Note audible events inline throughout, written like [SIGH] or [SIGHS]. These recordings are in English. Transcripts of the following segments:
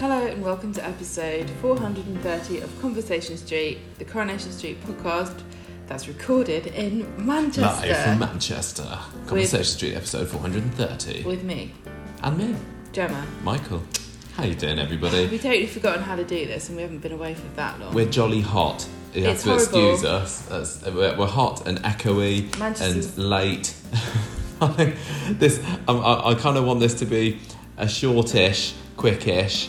Hello and welcome to episode 430 of Conversation Street, the Coronation Street podcast that's recorded in Manchester Live from Manchester. Conversation Street episode 430. with me, And me, Gemma. Michael. How you doing, everybody? We totally forgotten how to do this and we haven't been away for that long. We're jolly hot. You have It's to horrible. excuse us. That's, we're, we're hot and echoey and late. [LAUGHS] This. Um, I, I kind of want this to be a shortish, quickish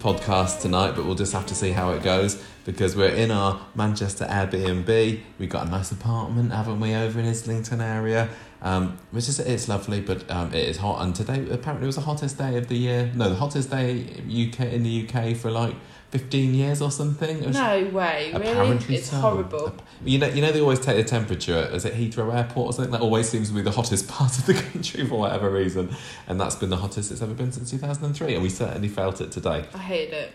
podcast tonight, but we'll just have to see how it goes because we're in our Manchester Airbnb. We've got a nice apartment, haven't we, over in Islington area, um, which is it's lovely, but um, it is hot. And today apparently it was the hottest day of the year. No, the hottest day UK in the UK for like fifteen years or something. No way, really? It's so. horrible. You know, you know they always take the temperature. Is it Heathrow Airport or something? That always seems to be the hottest [LAUGHS] part of the country for whatever reason, and that's been the hottest it's ever been since two thousand and three. And we certainly felt it today. I hate it.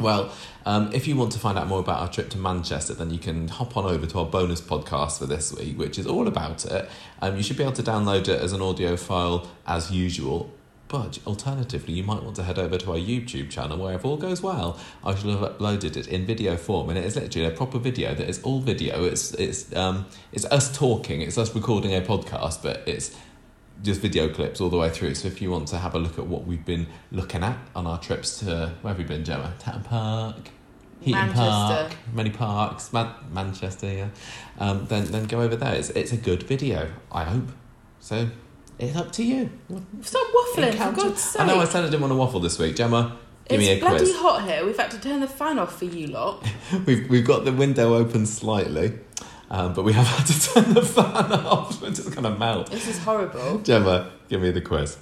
Well, um, if you want to find out more about our trip to Manchester, then you can hop on over to our bonus podcast for this week, which is all about it. Um, you should be able to download it as an audio file as usual. But alternatively, you might want to head over to our YouTube channel where, if all goes well, I shall have uploaded it in video form, and it is literally a proper video that is all video. It's it's um it's us talking, it's us recording a podcast, but it's just video clips all the way through. So if you want to have a look at what we've been looking at on our trips to where have we been, Gemma? Tatton Park, Heaton Manchester. Park, many parks, Man- Manchester, yeah. Um, then then go over there. It's it's a good video, I hope. So it's up to you. Stop waffling, for Encounter- God's sake. I know I said I didn't want to waffle this week, Gemma. Give it's me a bloody quiz. hot here. We've had to turn the fan off for you lot. [LAUGHS] We've we've got the window open slightly, um, but we have [LAUGHS] had to turn the fan [LAUGHS] off. It's just gonna melt. This is horrible. Gemma, give me the quiz.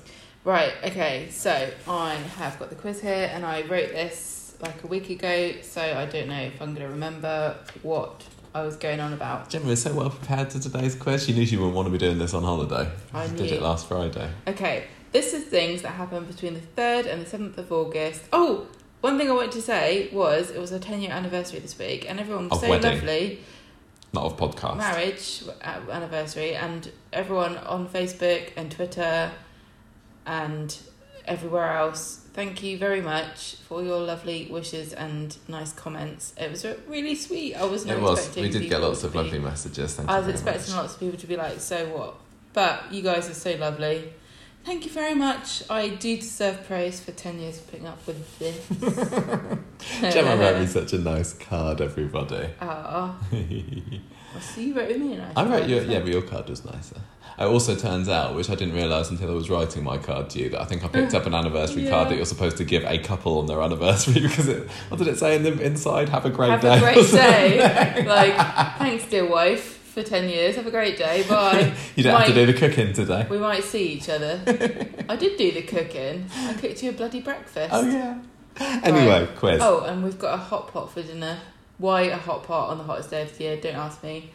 Right, okay, so I have got the quiz here and I wrote this like a week ago, so I don't know if I'm going to remember what I was going on about. Gemma is so well prepared to today's quiz. She knew she wouldn't want to be doing this on holiday. I She knew. did it last Friday. Okay, this is things that happened between the 3rd and the 7th of August. Oh, one thing I wanted to say was it was a 10 year anniversary this week and everyone was Of so wedding. lovely. Not of podcast. Marriage uh, anniversary, and everyone on Facebook and Twitter and everywhere else. Thank you very much for your lovely wishes and nice comments. It was really sweet. I was not It was. expecting We did get lots of be- lovely messages. Thank I was expecting much. lots of people to be like, "So what?" But you guys are so lovely. Thank you very much. I do deserve praise for ten years of putting up with this. [LAUGHS] [LAUGHS] Gemma wrote me such a nice card, everybody. Ah, well, so you wrote me a nice. I wrote card you, yeah, but your card was nicer. It also turns out, which I didn't realise until I was writing my card to you, that I think I picked up an anniversary Yeah. card that you're supposed to give a couple on their anniversary [LAUGHS] because it, what did it say in the inside? Have a great Have day. Have a great day. like, thanks, dear wife, for ten years. Have a great day. Bye. [LAUGHS] you don't have to do the cooking today. We might see each other. [LAUGHS] I did do the cooking. I cooked you a bloody breakfast. Oh yeah. Anyway, quiz. Oh, and we've got a hot pot for dinner. Why a hot pot on the hottest day of the year? Don't ask me.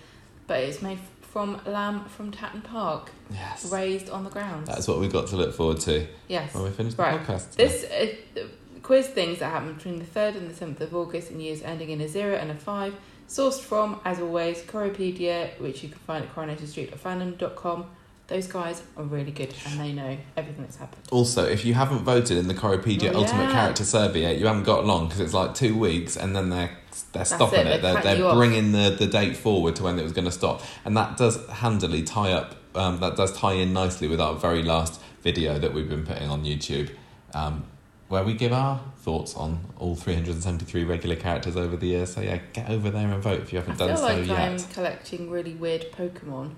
But it's made from lamb from Tatton Park, Yes. raised on the grounds. That's what we've got to look forward to yes. when we finish the Right. podcast. This uh, quiz things that happened between the 3rd and the 7th of August in years ending in a 0 and a 5. Sourced from, as always, Coropedia, which you can find at coronationstreetfandom.com. Those guys are really good and they know everything that's happened. Also, if you haven't voted in the Coropedia Oh, Ultimate yeah. Character Survey yet, you haven't got long because it's like two weeks, and then they're they're stopping it, it. they They're, they're bringing the, the date forward to when it was going to stop, and that does handily tie up. Um, that does tie in nicely with our very last video that we've been putting on YouTube, um, where we give our thoughts on all 373 regular characters over the years. So yeah, get over there and vote if you haven't feel done so like yet. I'm collecting really weird Pokemon.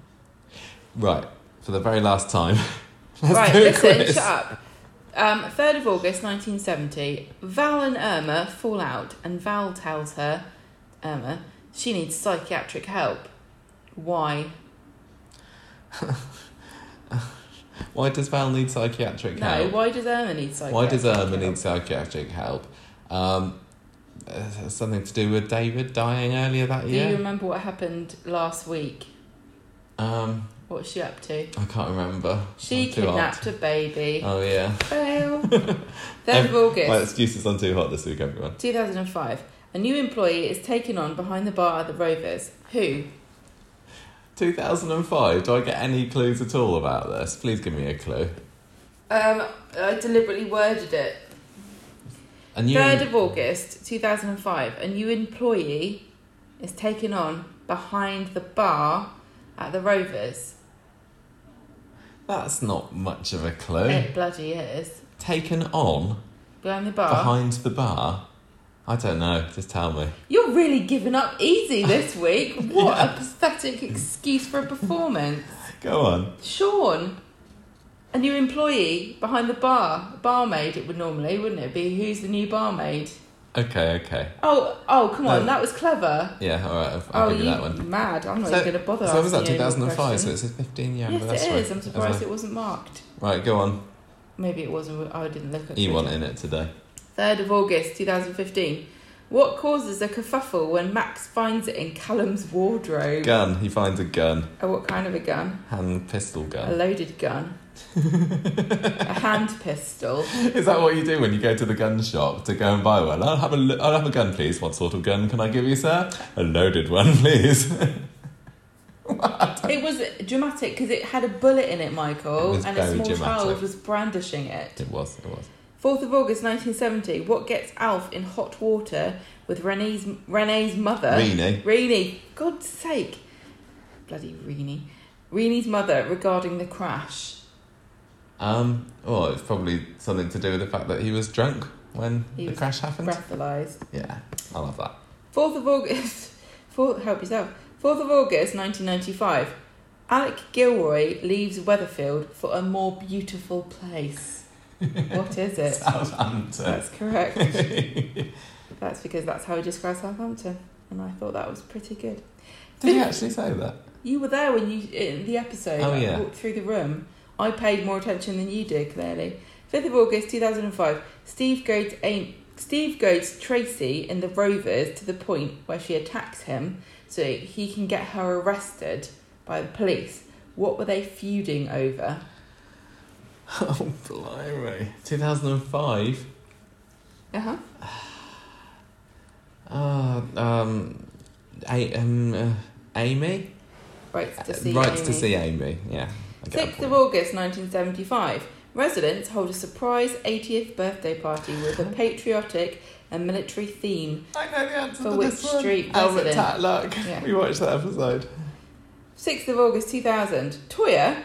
Right, for the very last time. [LAUGHS] right, listen, shut up. Um, 3rd of August 1970, Val and Irma fall out, and Val tells her, Irma, she needs psychiatric help. Why? [LAUGHS] Why does Val need psychiatric No, help? why does Irma need psychiatric Why does Irma help? need psychiatric help? Um, uh, something to do with David dying earlier that year. Do you remember what happened last week? Um, What's she up to? I can't remember. She kidnapped a baby. Oh yeah. Fail. 3rd Ev- of August. My excuses on too hot this week, everyone. 2005. A new employee is taken on behind the bar at the Rovers. Who? 2005. Do I get any clues at all about this? Please give me a clue. Um, I deliberately worded it. A new 3rd of August 2005. A new employee is taken on behind the bar at the Rovers. That's not much of a clue. It bloody is. Taken on Behind the bar. behind the bar. I don't know. Just tell me. You're really giving up easy this week. [LAUGHS] What a pathetic excuse for a performance. Go on. Sean, a new employee behind the bar. Barmaid, it would normally, wouldn't it be? Who's the new barmaid? Okay. Okay. Oh, oh, come on, No. that was clever. Yeah. All right. I'll, I'll oh, give you that one. mad? I'm not So- even going to bother. So was that? asking you any more 2005. So it's a 15 year yes, anniversary. it is. I'm surprised it wasn't marked. Right. Go on. Maybe it wasn't. I didn't look at. You want in it today? 3rd of August 2015. What causes a kerfuffle when Max finds it in Callum's wardrobe? Gun. He finds a gun. Oh, what kind of a gun? Hand pistol gun. A loaded gun. [LAUGHS] a hand pistol. Is that what you do when you go to the gun shop to go and buy one? I'll have a, l- I'll have a gun, please. What sort of gun can I give you, sir? A loaded one, [LAUGHS] please. It was dramatic because it had a bullet in it, Michael, It was and a very small dramatic. child was brandishing it. it was. It was. 4th of August 1970. What gets Alf in hot water with Renee's, Renee's mother? Reenie. Reenie. God's sake. Bloody Reenie. Reenie's mother regarding the crash. Um. Well, it's probably something to do with the fact that he was drunk when He the crash happened. Breathalyzed. Yeah, I love that. 4th of August. [LAUGHS] 4th, help yourself. 4th of August 1995. Alec Gilroy leaves Weatherfield for a more beautiful place. What is it? Southampton. That's correct. [LAUGHS] That's because that's how he describes Southampton, and I thought that was pretty good. Did you actually say that? You were there when you in the episode. Oh, I yeah. walked through the room. I paid more attention than you did. Clearly, fifth of August two thousand and five. Steve goads aim. Steve goads Tracy in the Rovers to the point where she attacks him, so he can get her arrested by the police. What were they feuding over? Oh, blimey. 2005. Uh huh. Oh, um, A- um, uh, Amy? Rights to see. Rights Amy. to see Amy, yeah. I get a 6th of. August 1975. Residents hold a surprise 80th birthday party with a patriotic and military theme. I know the answer For to which this one. street Albert? Tatlock. Yeah. We watched that episode. 6th of August 2000. Toyah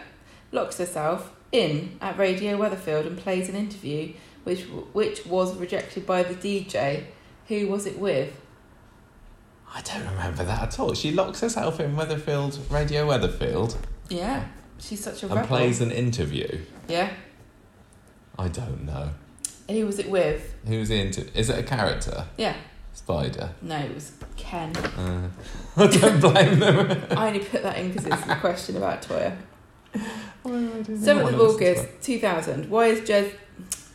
locks herself in at Radio Weatherfield and plays an interview which which was rejected by the DJ. Who was it with? I don't remember that at all. She locks herself in Weatherfield, Radio Weatherfield, Yeah, she's such a and rebel. plays an interview. Yeah. I don't know. Who was it with? Who's the inter? Is it a character? Yeah. Spider. No, it was Ken. Uh, [LAUGHS] I don't blame them. I only put that in because it's a question about Toyah. [LAUGHS] Why would I do that? Seventh of wanna listen to August two thousand. Why is Jazz?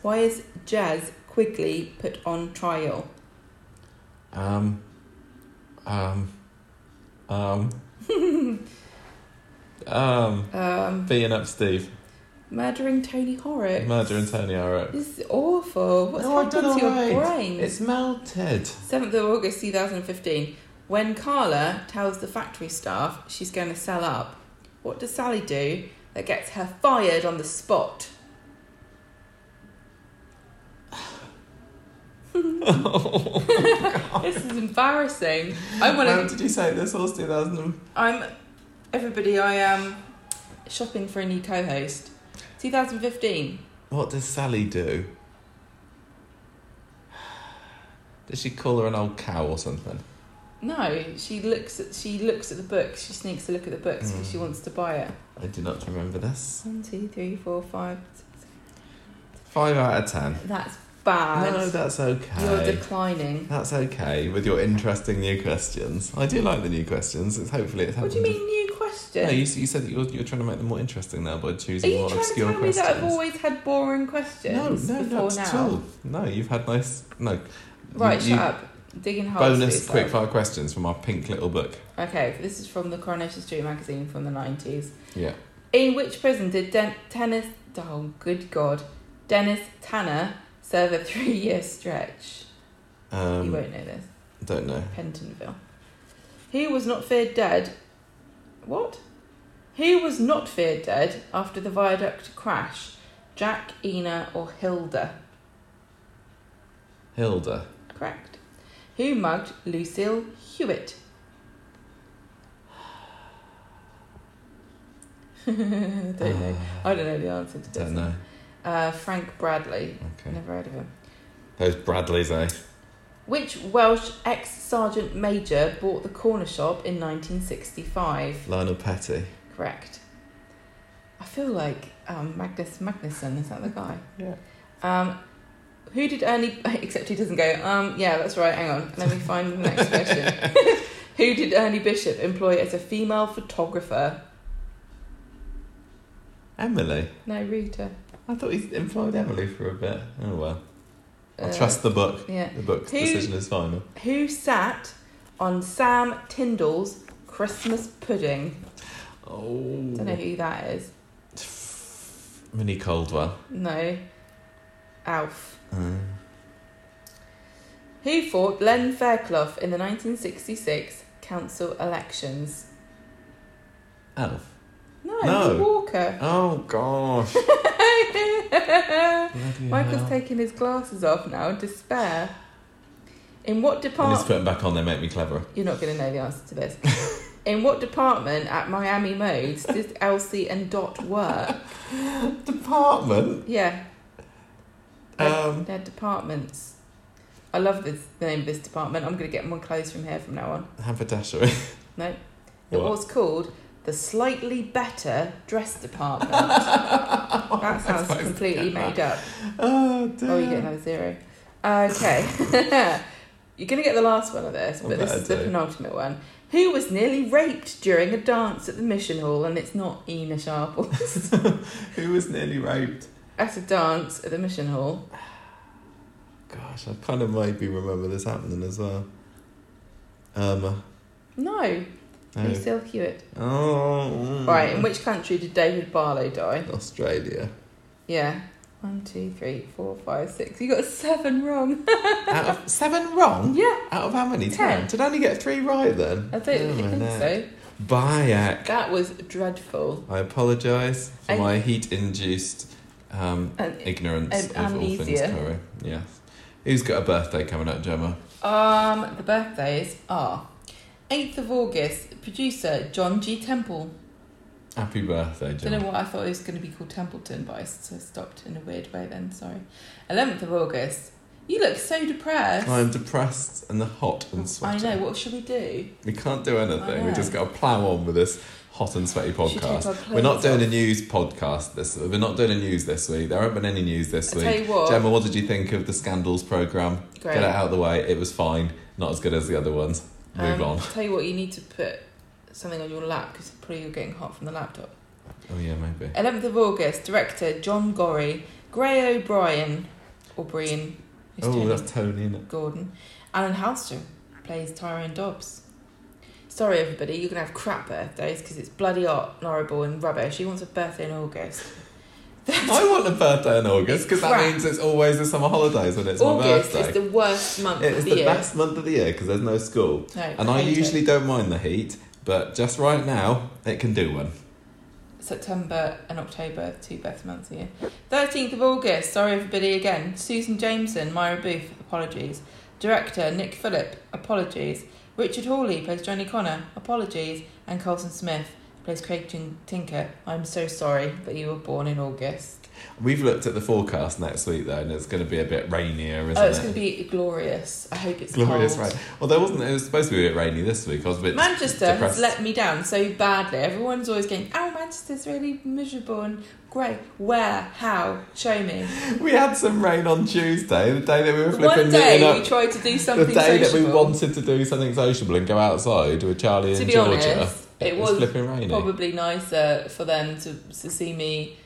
Why is Jez Quigley put on trial? Um. Um. Um. [LAUGHS] um. Um, Being up Steve. murdering Tony Horrocks. Murdering Tony Horrocks. This is awful. What's No, happened to your alright. brain? It's melted. Seventh of August two thousand fifteen. When Carla tells the factory staff she's going to sell up, what does Sally do that gets her fired on the spot? [LAUGHS] This is embarrassing. I want When to. did you say this was 2000? I'm everybody. I am shopping for a new co-host. 2015. What does Sally do? Does she call her an old cow or something? No, she looks at she looks at the books. She sneaks a look at the books because Mm. she wants to buy it. I do not remember this. One, two, three, four, five. six. Five out of ten. That's bad. No, that's okay. You're declining. That's okay with your interesting new questions. I do like the new questions. It's hopefully it's What do you mean new question? No, you, you said that you're, you're trying to make them more interesting now by choosing Are you more trying to tell me questions. that I've always had boring questions no, no, before not now? at all. No, you've had nice. No, Right, you, shut you- up. Digging holes. Bonus yourself. quickfire questions from our pink little book. Okay, this is from the Coronation Street magazine from the 90s. Yeah. In which prison did Den- Tennis. Oh, good God. Dennis Tanner serve a [LAUGHS] three year stretch? you Um, won't know this. don't know. Pentonville. He was not feared dead? What? He was not feared dead after the viaduct crash? Jack, Ena, or Hilda? Hilda. Correct. Who mugged Lucille Hewitt? [SIGHS] don't know. I don't know the answer to this. Don't know. Uh, Frank Bradley. Okay. Never heard of him. Those Bradleys, eh? Which Welsh ex sergeant major bought the corner shop in 1965? Lionel Petty. Correct. I feel like um, Magnus Magnusson, is that the guy? Yeah. Um, who did Ernie, [LAUGHS] except he doesn't go, um, yeah, that's right, hang on, let me find the next question. [LAUGHS] who did Ernie Bishop employ as a female photographer? Emily. No, Rita. I thought he employed Emily for a bit. Oh well. I'll Uh, trust the book. Yeah. The book's Who- decision is final. Who sat on Sam Tyndall's Christmas pudding? Oh. Don't know who that is. Minnie Caldwell. No. Alf. Who fought Len Fairclough in the 1966 council elections? Alf? No, No. Walker. Oh gosh. [LAUGHS] Michael's hell. taking his glasses off now in despair. In what I need to department? put them back on. They make me cleverer. You're not going to know the answer to this. [LAUGHS] in what department at Miami Modes did Elsie and Dot work? [LAUGHS] Department. Yeah, Um. they're departments. I love this, the name of this department. I'm going to get more clothes from here from now on. Haberdashery. [LAUGHS] No, [LAUGHS] it What? was called the Slightly Better Dress Department. [LAUGHS] that sounds That's completely made up. Oh dear. Oh, you get another zero. Okay. You're going to get the last one of this, I but this better is the do. penultimate one. Who was nearly raped during a dance at the Mission Hall? And it's not Ena Sharples. Who was nearly raped? At a dance at the Mission Hall. Gosh, I kind of maybe remember this happening as well. Um. No, Oh. Lucille Hewitt. oh. Right, in which country did David Barlow die? Australia. Yeah. One, two, three, four, five, six. You got seven wrong. [LAUGHS] Out of seven wrong. yeah, Out of how many? Ten. Did I only get three right then? I don't Oh, my think neck. so. Bayak. That was dreadful. I apologise for And- my heat-induced um, And ignorance and of all things amnesia. curry. Yes. Who's got a birthday coming up, Gemma? Um, the birthdays are 8th of August, producer John G. Temple. Happy birthday, Don't know what I thought it was going to be called Templeton, but I stopped in a weird way then, sorry. 11th of August. You look so depressed. I'm depressed and the hot and sweaty. I know, what should we do? We can't do anything. We just got to plough on with this hot and sweaty Should take our podcast. We're not doing a news podcast this. We're not doing a news this week. There haven't been any news this I tell week. what, Gemma, what did you think of the scandals program? great. Get it out of the way. It was fine. Not as good as the other ones. Move Um, on. Tell you what, you need to put something on your lap because probably you're getting hot from the laptop. Oh yeah, maybe. 11th of August, director John Gorry, Gray O'Brien, or Brian, who's Oh, Tony that's Tony, isn't it? Gordon, Alan Halsall plays Tyrone Dobbs. Sorry, everybody, you're gonna have crap birthdays because it's bloody hot and horrible and rubbish. She wants a birthday in August. [LAUGHS] I want a birthday in August because that Crap. means it's always the summer holidays when it's August my is birthday. the worst month It of is the, the best month of the year because there's no school. No, And I hate usually it. don't mind the heat, but just right now, it can do one. September and October, two best months a year. 13th of August, sorry everybody again. Susan Jameson, Myra Booth, apologies. Director Nick Phillip, apologies. Richard Hawley plays Johnny Connor, apologies. And Colson Smith plays Craig Tin- Tinker. I'm so sorry that you were born in August. We've looked at the forecast next week though, and it's going to be a bit rainier, isn't it? oh, it's it? going to be glorious. I hope it's Glorious cold. rain. Well, there wasn't. It was supposed to be a bit rainy this week. I was a bit Manchester has let me down so badly. Everyone's always going, oh, Manchester's really miserable and grey. Where? How? Show me. We had some rain on Tuesday, the day that we were flipping One day we up. tried to do something. The day that we wanted to do something sociable and go outside with Charlie to and Georgia, honest, it was, was probably nicer for them to, to see me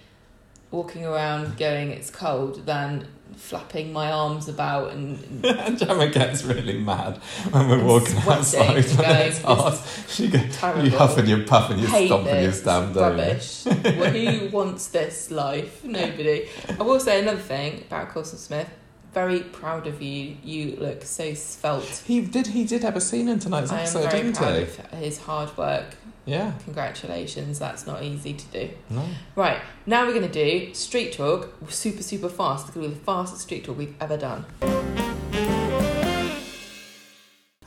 walking around going it's cold than flapping my arms about and And [LAUGHS] Gemma gets really mad when we're walking outside when going, it's hot. She go, you huff and you puff and you hate stomp and you stamp, rubbish. [LAUGHS] well, who wants this life? Nobody. I will say another thing about Colson Smith. Very proud of you. You look so svelte. He did. He did have a scene in tonight's I episode, didn't he? his hard work. Yeah. Congratulations. That's not easy to do. No. Right now we're going to do street talk. Super super fast. It's going to be the fastest street talk we've ever done.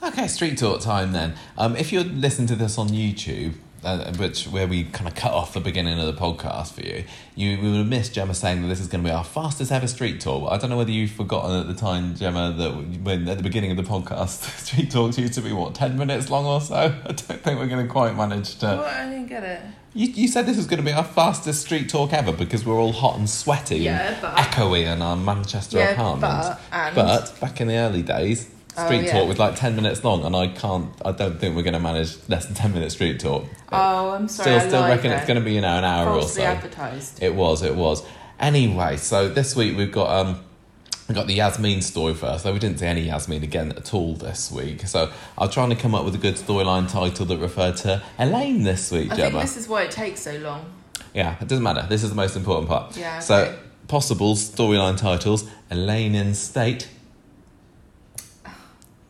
Okay, street talk time then. Um, if you're listening to this on YouTube, uh, which where we kind of cut off the beginning of the podcast for you, you we would have missed Gemma saying that this is going to be our fastest ever street talk. I don't know whether you've forgotten at the time, Gemma, that when at the beginning of the podcast, [LAUGHS] street talks used to be what ten minutes long or so. [LAUGHS] I don't think we're going to quite manage to. What? I didn't get it. You, you said this was going to be our fastest street talk ever because we're all hot and sweaty Yeah, and but- echoey in our Manchester Yeah, apartments. but and But back in the early days, Oh, street yeah. talk was like ten minutes long, and I can't. I don't think we're going to manage less than ten minute street talk. oh, I'm sorry. still, I still reckon there. it's going to be you know an hour falsely or so. advertised. It was. It was. Anyway, so this week we've got um. We got the Yasmin story first, though we didn't see any Yasmin again at all this week. So I'm trying to come up with a good storyline title that referred to Elaine this week, I Gemma. think this is why it takes so long. Yeah, it doesn't matter. This is the most important part. Yeah, So, possible storyline titles Elaine in State.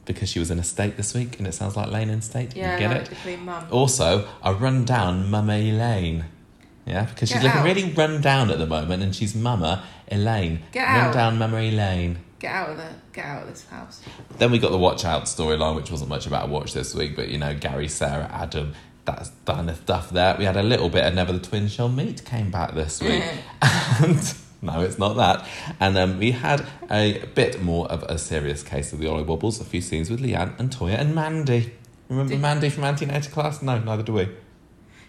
Because she was in a state this week and it sounds like Lane in State. Yeah, you get it? Mum. Also, a run down Mama Elaine. Yeah, because she's Get looking really run down at the moment and she's Mama Elaine. Get run out. down Mama Elaine. Get out of the get out of this house. Then we got the Watch Out storyline, which wasn't much about a watch this week, but you know, Gary, Sarah, Adam, that's kind of stuff there. We had a little bit of Never the Twins Shall Meet came back this week. [LAUGHS] and [LAUGHS] no, it's not that. And um, we had a bit more of a serious case of the Ollie Wobbles, a few scenes with Leanne and Toyah and Mandy. Remember Did- Mandy from Antenatal Class? No, neither do we.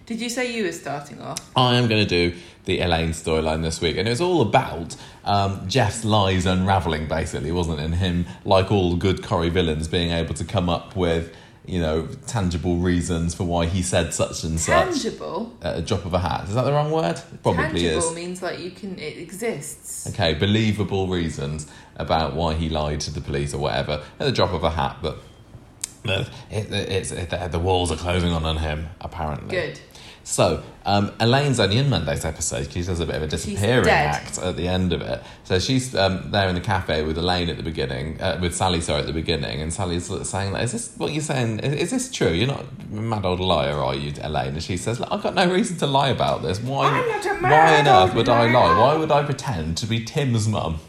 Did you say you were starting off? I am going to do the Elaine storyline this week, and it was all about um, Jeff's lies unraveling, basically, wasn't it? And him, like all good Corrie villains, being able to come up with, you know, tangible reasons for why he said such and such Tangible. at a drop of a hat. Is that the wrong word? It probably Tangible is. Tangible means like you can. It exists. Okay, believable reasons about why he lied to the police or whatever at the drop of a hat, but. but It, it, it's, it, the walls are closing on on him, apparently. Good. So, um, Elaine's only in Monday's episode. She does a bit of a disappearing act at the end of it. So she's um, there in the cafe with Elaine at the beginning, uh, with Sally, sorry, at the beginning, and Sally's saying, like, "Is this what you're saying? Is, is this true? You're not a mad old liar, are you, Elaine?" And she says, "I've got no reason to lie about this. Why? I'm not a why on earth would I lie? Why would I pretend to be Tim's mum?"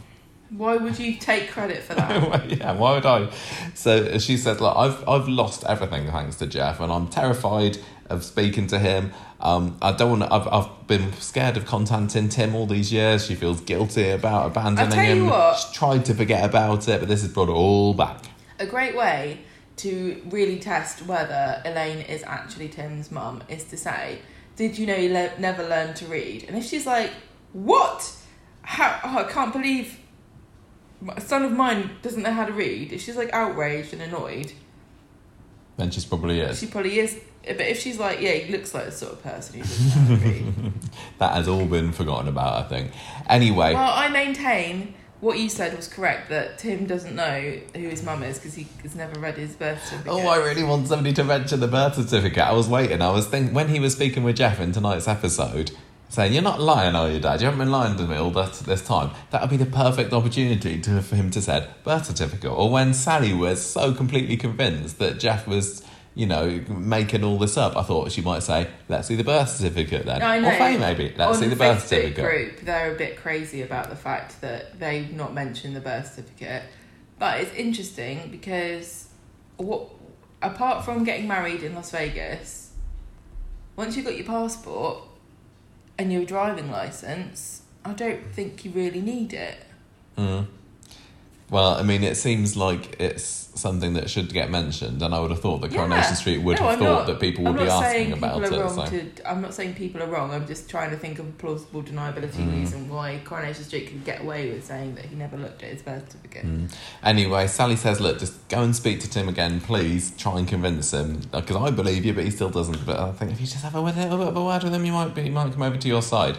Why would you take credit for that? [LAUGHS] Yeah, why would I? So she says, "Look, I've I've lost everything thanks to Jeff, and I'm terrified of speaking to him. Um, I don't want. I've I've been scared of contacting Tim all these years. She feels guilty about abandoning tell you him. what. She's tried to forget about it, but this has brought it all back. A great way to really test whether Elaine is actually Tim's mum is to say, "Did you know you le- never learned to read?" And if she's like, "What? How? Oh, I can't believe." A son of mine doesn't know how to read. If she's like outraged and annoyed, Then she's probably is. she probably is. But if she's like, yeah, he looks like the sort of person who doesn't know how to read. [LAUGHS] That has all been forgotten about. I think. Anyway, Well, I maintain what you said was correct that Tim doesn't know who his mum is because he has never read his birth certificate. Oh, I really want somebody to mention the birth certificate. I was waiting. I was thinking when he was speaking with Jeff in tonight's episode, saying, "You're not lying, are you, Dad? You haven't been lying to me all this, this time." That would be the perfect opportunity to, for him to say birth certificate. Or when Sally was so completely convinced that Jeff was, you know, making all this up, I thought she might say, "Let's see the birth certificate then." I know. Or Faye maybe. Let's On see the birth Facebook certificate. group, they're a bit crazy about the fact that they've not mentioned the birth certificate. But it's interesting because what, apart from getting married in Las Vegas, once you've got your passport and your driving license, I don't think you really need it. Mm. Well, I mean, it seems like it's something that should get mentioned, and I would have thought that Coronation Yeah. Street would No, have I'm thought not- that people would I'm be asking about it. so. to. I'm not saying people are wrong. I'm just trying to think of a plausible deniability Mm. reason why Coronation Street could get away with saying that he never looked at his birth certificate. Mm. Anyway, Sally says, "Look, just go and speak to Tim again, please. Try and convince him, because I believe you, but he still doesn't. But I think if you just have a, a, a bit of a word with him, you might be, he might come over to your side."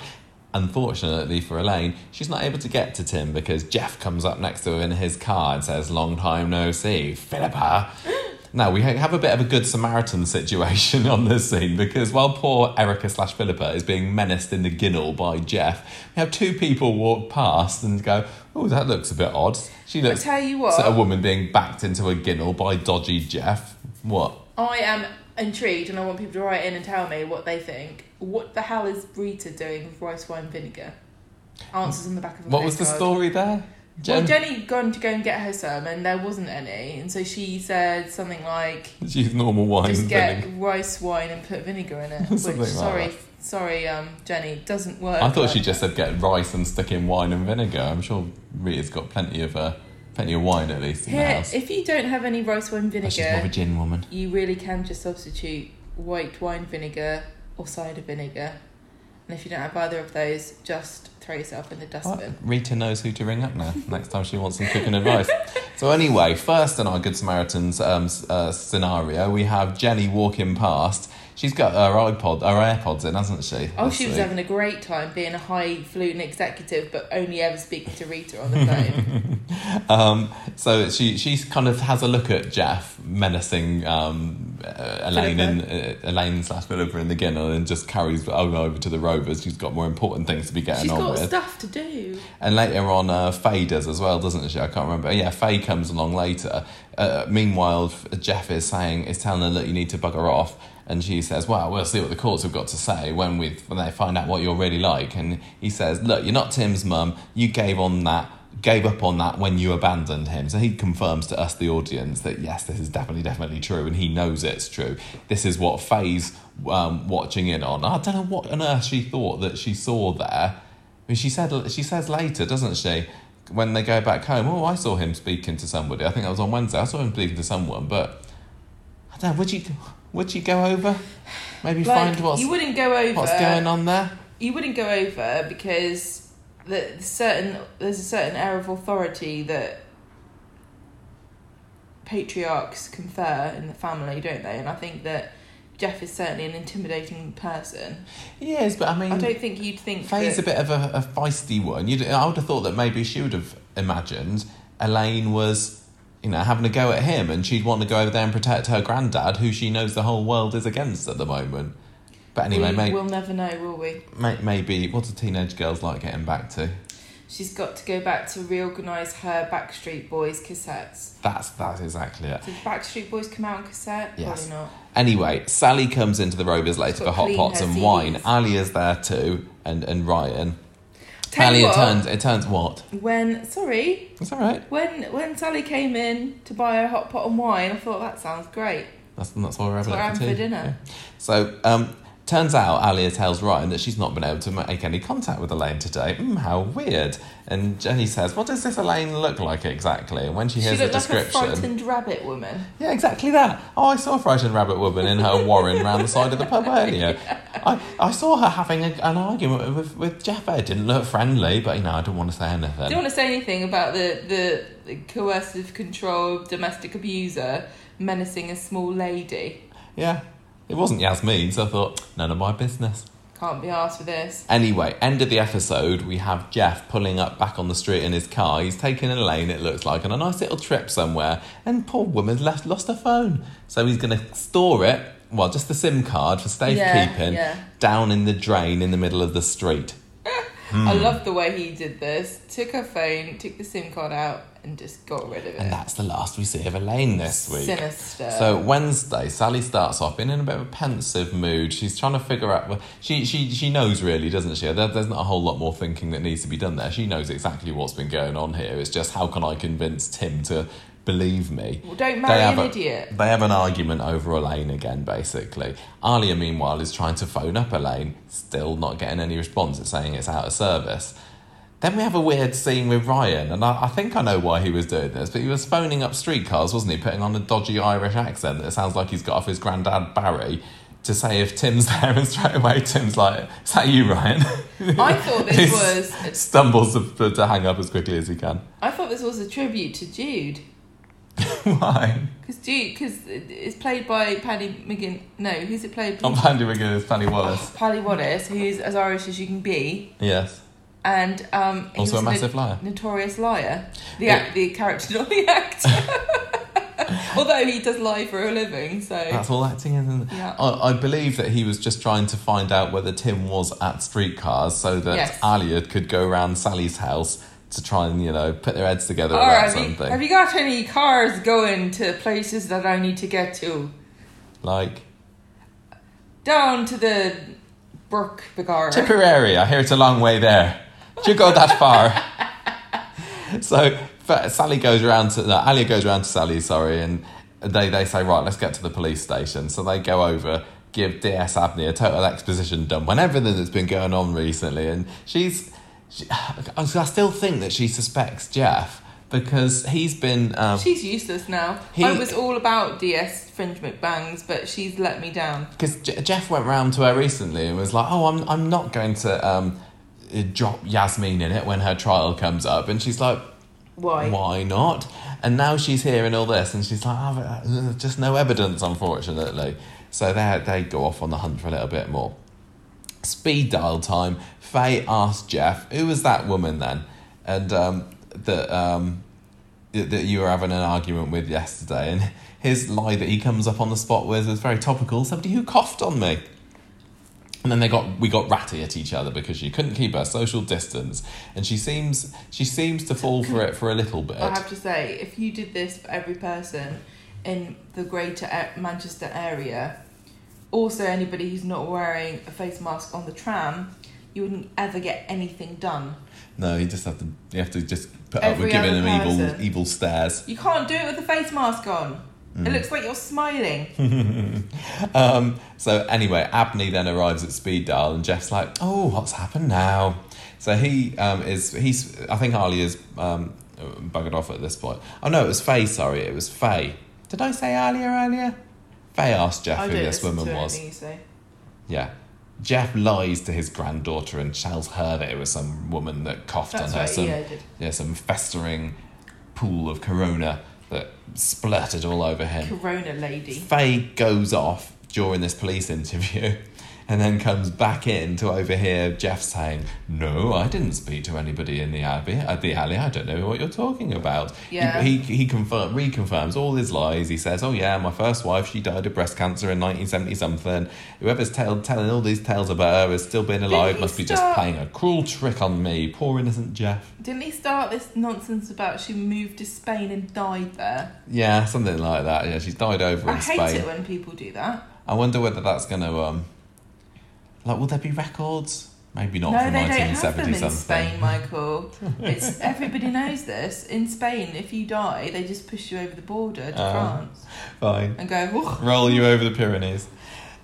Unfortunately for Elaine, she's not able to get to Tim because Jeff comes up next to her in his car and says, Long time no see, Philippa. Now, we have a bit of a good Samaritan situation [LAUGHS] on this scene because while poor Erica slash Philippa is being menaced in the ginnel by Jeff, we have two people walk past and go, Oh, that looks a bit odd. She looks I tell you what. so a woman being backed into a ginnel by dodgy Jeff. What? I am intrigued and I want people to write in and tell me what they think. What the hell is Rita doing with rice wine vinegar? Answers on the back of a What was the postcard. story there? Well, Jenny gone to go and get her sermon. There wasn't any, and so she said something like, She's normal wine. "Just get vinegar. rice wine and put vinegar in it." [LAUGHS] Something Which, like sorry, that. sorry, um, Jenny, doesn't work. I thought like she just said get rice and stick in wine and vinegar. I'm sure Rita's got plenty of uh, plenty of wine at least in the Here, house. if you don't have any rice wine she's more of a vinegar, gin woman. you really can just substitute white wine vinegar or cider vinegar. And if you don't have either of those, just throw yourself in the dustbin. Rita knows who to ring up now. Next time she wants some cooking advice. So anyway, first in our Good Samaritans um, s- uh, scenario, we have Jenny walking past. She's got her iPod, her AirPods in, hasn't she? Oh, this she was having a great time being a highfalutin executive, but only ever speaking to Rita on the phone. [LAUGHS] Um, so she she kind of has a look at Jeff menacing um, uh, Elaine and uh, Elaine slash Philippa in the ginnel and just carries over over to the Rovers. She's got more important things to be getting She's on got with. stuff to do. And later on, uh, Faye does as well, doesn't she? I can't remember. Yeah, Faye comes along later. Uh, meanwhile, Jeff is saying, is telling her that you need to bugger off. And she says, well, we'll see what the courts have got to say when, we when they find out what you're really like. And he says, look, you're not Tim's mum. You gave on that, gave up on that when you abandoned him. So he confirms to us, the audience, that yes, this is definitely, definitely true. And he knows it's true. This is what Faye's um, watching in on. I don't know what on earth she thought that she saw there. I mean, she said she says later, doesn't she? When they go back home, oh, I saw him speaking to somebody. I think that was on Wednesday. I saw him speaking to someone, but I don't. Would you would you go over? Maybe Like, find what's you wouldn't go over. what's going on there. You wouldn't go over because the the certain there's a certain air of authority that patriarchs confer in the family, don't they? And I think that Jeff is certainly an intimidating person. He is, but I mean, I don't think you'd think Faye's a bit of a, a feisty one. You'd, I would have thought that maybe she would have imagined Elaine was, you know, having a go at him, and she'd want to go over there and protect her granddad, who she knows the whole world is against at the moment. But anyway, we, may, we'll never know, will we? may, maybe what do teenage girls like getting back to? She's got to go back to reorganise her Backstreet Boys cassettes. That's that's exactly it. Did Backstreet Boys come out on cassette? Yes. Probably not. Anyway, Sally comes into the Rovers later for hot pots and wine. Ali is there too, and and Ryan. You it what, turns it turns what? when sorry, It's all right. when when Sally came in to buy a hot pot and wine, I thought that sounds great. That's that's what we're having what it I'm for, for dinner. Yeah. So, um, turns out Alya tells Ryan that she's not been able to make any contact with Elaine today. Mm, how weird. And Jenny says, What does this Elaine look like exactly? And when she She hears the looked like a description. frightened rabbit woman. yeah, exactly that. Oh, I saw a frightened rabbit woman in her warren round the side of the pub [LAUGHS] earlier. I, I saw her having a, an argument with, with Jeff. It didn't look friendly, but you know, I don't want to say anything. I don't want to say anything about the, the, the coercive control domestic abuser menacing a small lady. Yeah, it wasn't Yasmin, so I thought, none of my business. Can't be asked for this. Anyway, end of the episode, we have Jeff pulling up back on the street in his car. He's taking Elaine, it looks like, on a nice little trip somewhere, and poor woman's left lost her phone. So he's going to store it, well, just the SIM card for safekeeping, Yeah, yeah. down in the drain in the middle of the street. [LAUGHS] I Hmm. love the way he did this. Took her phone, took the SIM card out, and just got rid of it. And that's the last we see of Elaine this week. Sinister. So Wednesday, Sally starts off in, in a bit of a pensive mood. She's trying to figure out. Well, she she she knows really, doesn't she? There, there's not a whole lot more thinking that needs to be done there. She knows exactly what's been going on here. It's just how can I convince Tim to believe me? well, don't marry an a- idiot. They have an argument over Elaine again, basically. Alya, meanwhile, is trying to phone up Elaine, still not getting any response. It's saying it's out of service. Then we have a weird scene with Ryan, and I, I think I know why he was doing this, but he was phoning up streetcars, wasn't he? Putting on a dodgy Irish accent that sounds like he's got off his granddad Barry to say if Tim's [LAUGHS] there, and straight away Tim's like, Is that you, Ryan? I thought this [LAUGHS] was. Stumbles to, to hang up as quickly as he can. I thought this was a tribute to Jude. [LAUGHS] Why? Because Jude, because it's played by Paddy McGinn. No, who's it played? Not Pandy Wiggin, it's Fanny Wallace. Paddy Wallace, who's as Irish as you can be, Yes. And um, he Also was a massive liar. notorious liar. The act, the character, [LAUGHS] not the actor. [LAUGHS] Although he does lie for a living, so That's all acting, isn't yeah. I, I believe that he was just trying to find out whether Tim was at streetcars so that Yes. Alya could go around Sally's house to try and, you know, put their heads together Or about have you, something. have you got any cars going to places that I need to get to? Like, Down to the Brook Begar. Tipperary, I hear it's a long way there. Do you go that far? [LAUGHS] so Sally goes around to, no, Alya goes around to Sally, sorry, and they, they say, right, let's get to the police station. So they go over, give DS Abney a total exposition dump on everything that's been going on recently. And she's, she, I still think that she suspects Jeff because he's been, um, She's useless now. He- I was all about DS Fringe McBangs, but she's let me down. because J- Jeff went round to her recently and was like, "Oh, I'm I'm not going to um, drop Yasmin in it when her trial comes up," and she's like, Why? "Why not?" And now she's hearing all this, and she's like, oh, "Just no evidence, unfortunately." So they they go off on the hunt for a little bit more. Speed Daal time. Faye asked Jeff, "Who was that woman then?" And um, that um, that that you were having an argument with yesterday, and his lie that he comes up on the spot with was very topical. Somebody who coughed on me. And then they got we got ratty at each other because she couldn't keep her social distance, and she seems she seems to fall for it for a little bit. I have to say, if you did this for every person in the greater Manchester area, also anybody who's not wearing a face mask on the tram, you wouldn't ever get anything done. No, you just have to you have to just put up with giving them evil evil stares. You can't do it with a face mask on. It looks like you're smiling. [LAUGHS] um, so anyway, Abney then arrives at Speed Daal, and Jeff's like, "Oh, what's happened now?" So he um, is he's I think Alya's um, buggered off at this point. Oh no, it was Faye. Sorry, it was Faye. Did I say Alya earlier? Faye asked Jeff I who this woman was. Yeah. Jeff lies to his granddaughter and tells her that it was some woman that coughed That's on her. right. Some, Yeah, yeah, some festering pool of corona splurted all over him. Corona lady. Faye goes off during this police interview [LAUGHS] and then comes back in to overhear Jeff saying, No, I didn't speak to anybody in the abbey at the alley. I don't know what you're talking about. Yeah. He, he, he confirm, reconfirms all his lies. He says, Oh, yeah, my first wife, she died of breast cancer in 1970 something. Whoever's tell, telling all these tales about her has still been alive, must be just playing a cruel trick on me. Poor innocent Jeff. Didn't he start this nonsense about she moved to Spain and died there? Yeah, something like that. Yeah, she's died over I in Spain. I hate it when people do that. I wonder whether that's going to um, like, will there be records? Maybe not no, from they don't have them 1970 in something. Spain, [LAUGHS] Michael. It's everybody knows this. In Spain, if you die, they just push you over the border to Oh. France Fine. and go. "Whoa." Roll you over the Pyrenees.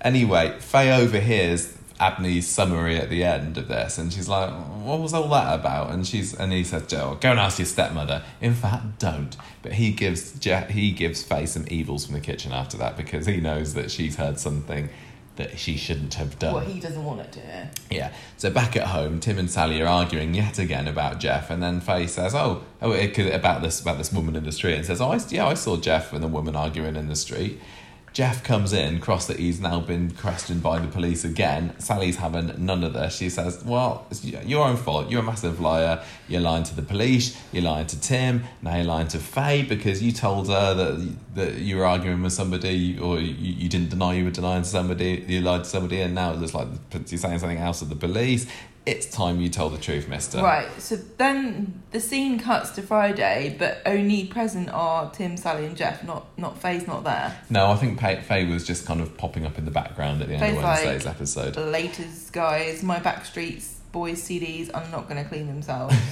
Anyway, Faye overhears Abney's summary at the end of this, and she's like, "What was all that about?" And she's and he says, "Joe, go and ask your stepmother." In fact, don't. But he gives Je- he gives Faye some evils from the kitchen after that because he knows that she's heard something that she shouldn't have done. Well, he doesn't want to do. Yeah. So back at home, Tim and Sally are arguing yet again about Jeff, and then Faye says, "Oh, oh, it could, about this about this woman in the street," and says, "Oh, I, yeah, I saw Jeff and the woman arguing in the street." Jeff comes in, cross that he's now been questioned by the police again. Sally's having none of this. She says, Well, it's your own fault. You're a massive liar. You're lying to the police. You're lying to Tim. Now you're lying to Faye because you told her that, that you were arguing with somebody or you, you didn't deny you were denying to somebody. You lied to somebody and now it looks like you're saying something else to the police. It's time you told the truth, mister. Right, so then the scene cuts to Friday, but only present are Tim, Sally, and Jeff. Not not Faye's not there. No, I think Faye, Faye was just kind of popping up in the background at the end Faye's of like- Wednesday's episode. Laters, guys, my Backstreets Boys CDs are not going to clean themselves. [LAUGHS]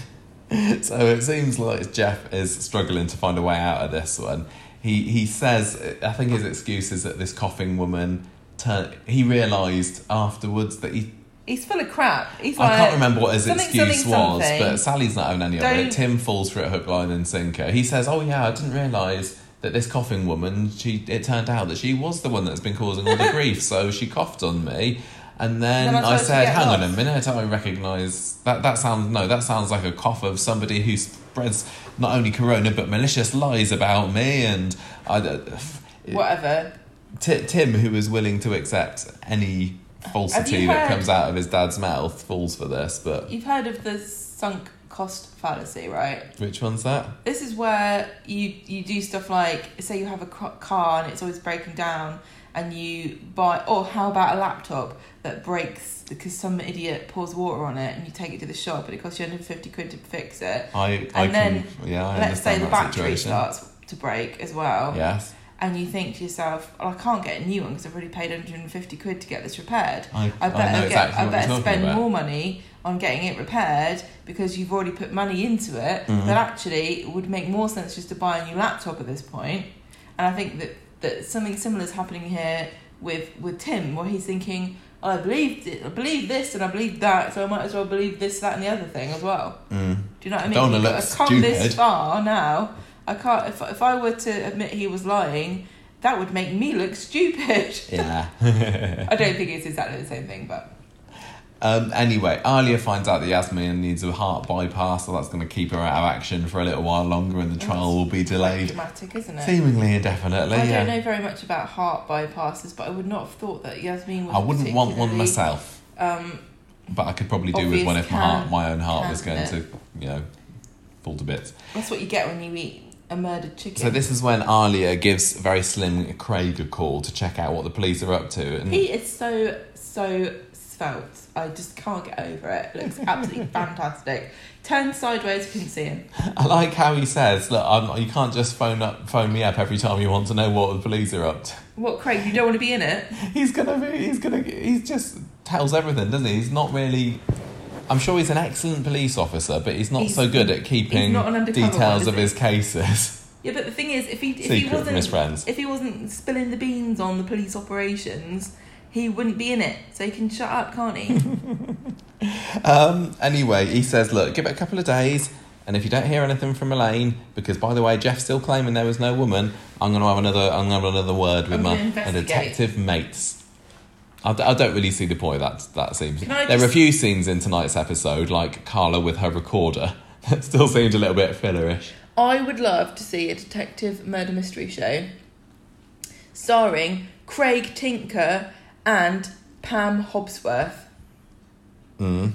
So it seems like Jeff is struggling to find a way out of this one. He he says, I think his excuse is that this coughing woman. Turn, he realised afterwards that he. He's full of crap. He's like, I can't remember what his something, excuse something, was, something. but Sally's not having any of Don't- it. Tim falls for it hook, line, and sinker. He says, "Oh yeah, I didn't realise that this coughing woman. She it turned out that she was the one that's been causing all the [LAUGHS] grief. So she coughed on me." And then Then I I said, "Hang on a minute! I recognise that. That sounds no. That sounds like a cough of somebody who spreads not only corona but malicious lies about me, and I. Uh, [SIGHS] Whatever. T- Tim, who is willing to accept any falsity that comes out of his dad's mouth, falls for this. But You've heard of the sunk cost fallacy, right? which one's that? This is where you you do stuff like say you have a car and it's always breaking down, and you buy. Or how about a laptop that breaks because some idiot pours water on it, and you take it to the shop and it costs you 150 quid to fix it. I, I And then, can, yeah, I Let's say the battery situation. starts to break as well, Yes, and you think to yourself, "Oh, I can't get a new one because I've already paid 150 quid to get this repaired." I, I I better know get. exactly I better spend about. more money on getting it repaired because you've already put money into it. Mhm. That actually would make more sense just to buy a new laptop at this point. And I think that that something similar is happening here with with Tim, where he's thinking, oh, "I believed it. I believe this and I believe that, so I might as well believe this, that, and the other thing as well." Mm. Do you know what I mean? Don't look to come this far now. I can't. If if I were to admit he was lying, that would make me look stupid. [LAUGHS] Yeah. I don't think it's exactly the same thing, but. Um, anyway, Alya finds out that Yasmin needs a heart bypass, so that's going to keep her out of action for a little while longer, and the trial will be delayed, dramatic, isn't it? seemingly indefinitely. I yeah. don't know very much about heart bypasses, but I would not have thought that Yasmin was. I wouldn't want one myself, Um, but I could probably do with one if my heart, my own heart was going to, you know, fall to bits. that's what you get when you eat a murdered chicken. So this is when Alya gives very slim Craig a call to check out what the police are up to, and he is so so svelte. I just can't get over it. Looks absolutely [LAUGHS] fantastic. Turns sideways, you can see him. I like how he says, "Look, I'm, you can't just phone up, phone me up every time you want to know what the police are up to." What, Craig? You don't want to be in it? He's gonna be. He's gonna. He just tells everything, doesn't he? He's not really. I'm sure he's an excellent police officer, but he's not He's- so good at keeping undercover one, details of he? his cases [LAUGHS] Yeah, but the thing is, if he if secret his wasn't if he wasn't spilling the beans on the police operations, he wouldn't be in it. So he can shut up, can't he? [LAUGHS] [LAUGHS] Um, anyway, he says, "Look, give it a couple of days, and if you don't hear anything from Elaine, because by the way, Geoff's still claiming there was no woman, I'm going to have another. I'm going to have another word with my gonna my investigate. detective mates." I, d- I don't really see the point. That that seems. There are a few scenes in tonight's episode, like Carla with her recorder, [LAUGHS] that still seemed a little bit fillerish. I would love to see a detective murder mystery show starring Craig Tinker and Pam Hobsworth. Mm.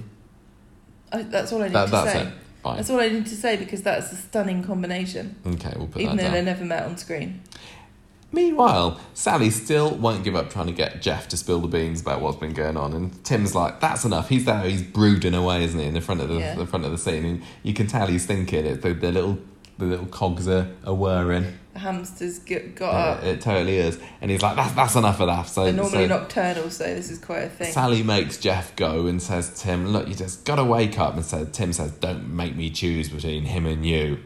I, that's all I need That, to that's say. it. Fine. That's all I need to say because that's a stunning combination, Okay, we'll put even that Even though they down. never met on screen. Meanwhile, Sally still won't give up trying to get Geoff to spill the beans about what's been going on, and Tim's like, "That's enough." He's there, he's brooding away, isn't he, in the front of the, Yeah. the front of the scene, and you can tell he's thinking it. The, the little the little cogs are, are whirring. The hamsters get, got Uh, up. it totally is, and he's like, "That's that's enough of that." So, They're normally so nocturnal, so this is quite a thing. Sally makes Geoff go and says, "Tim, look, you just gotta wake up." And said, Tim says, "Don't make me choose between him and you."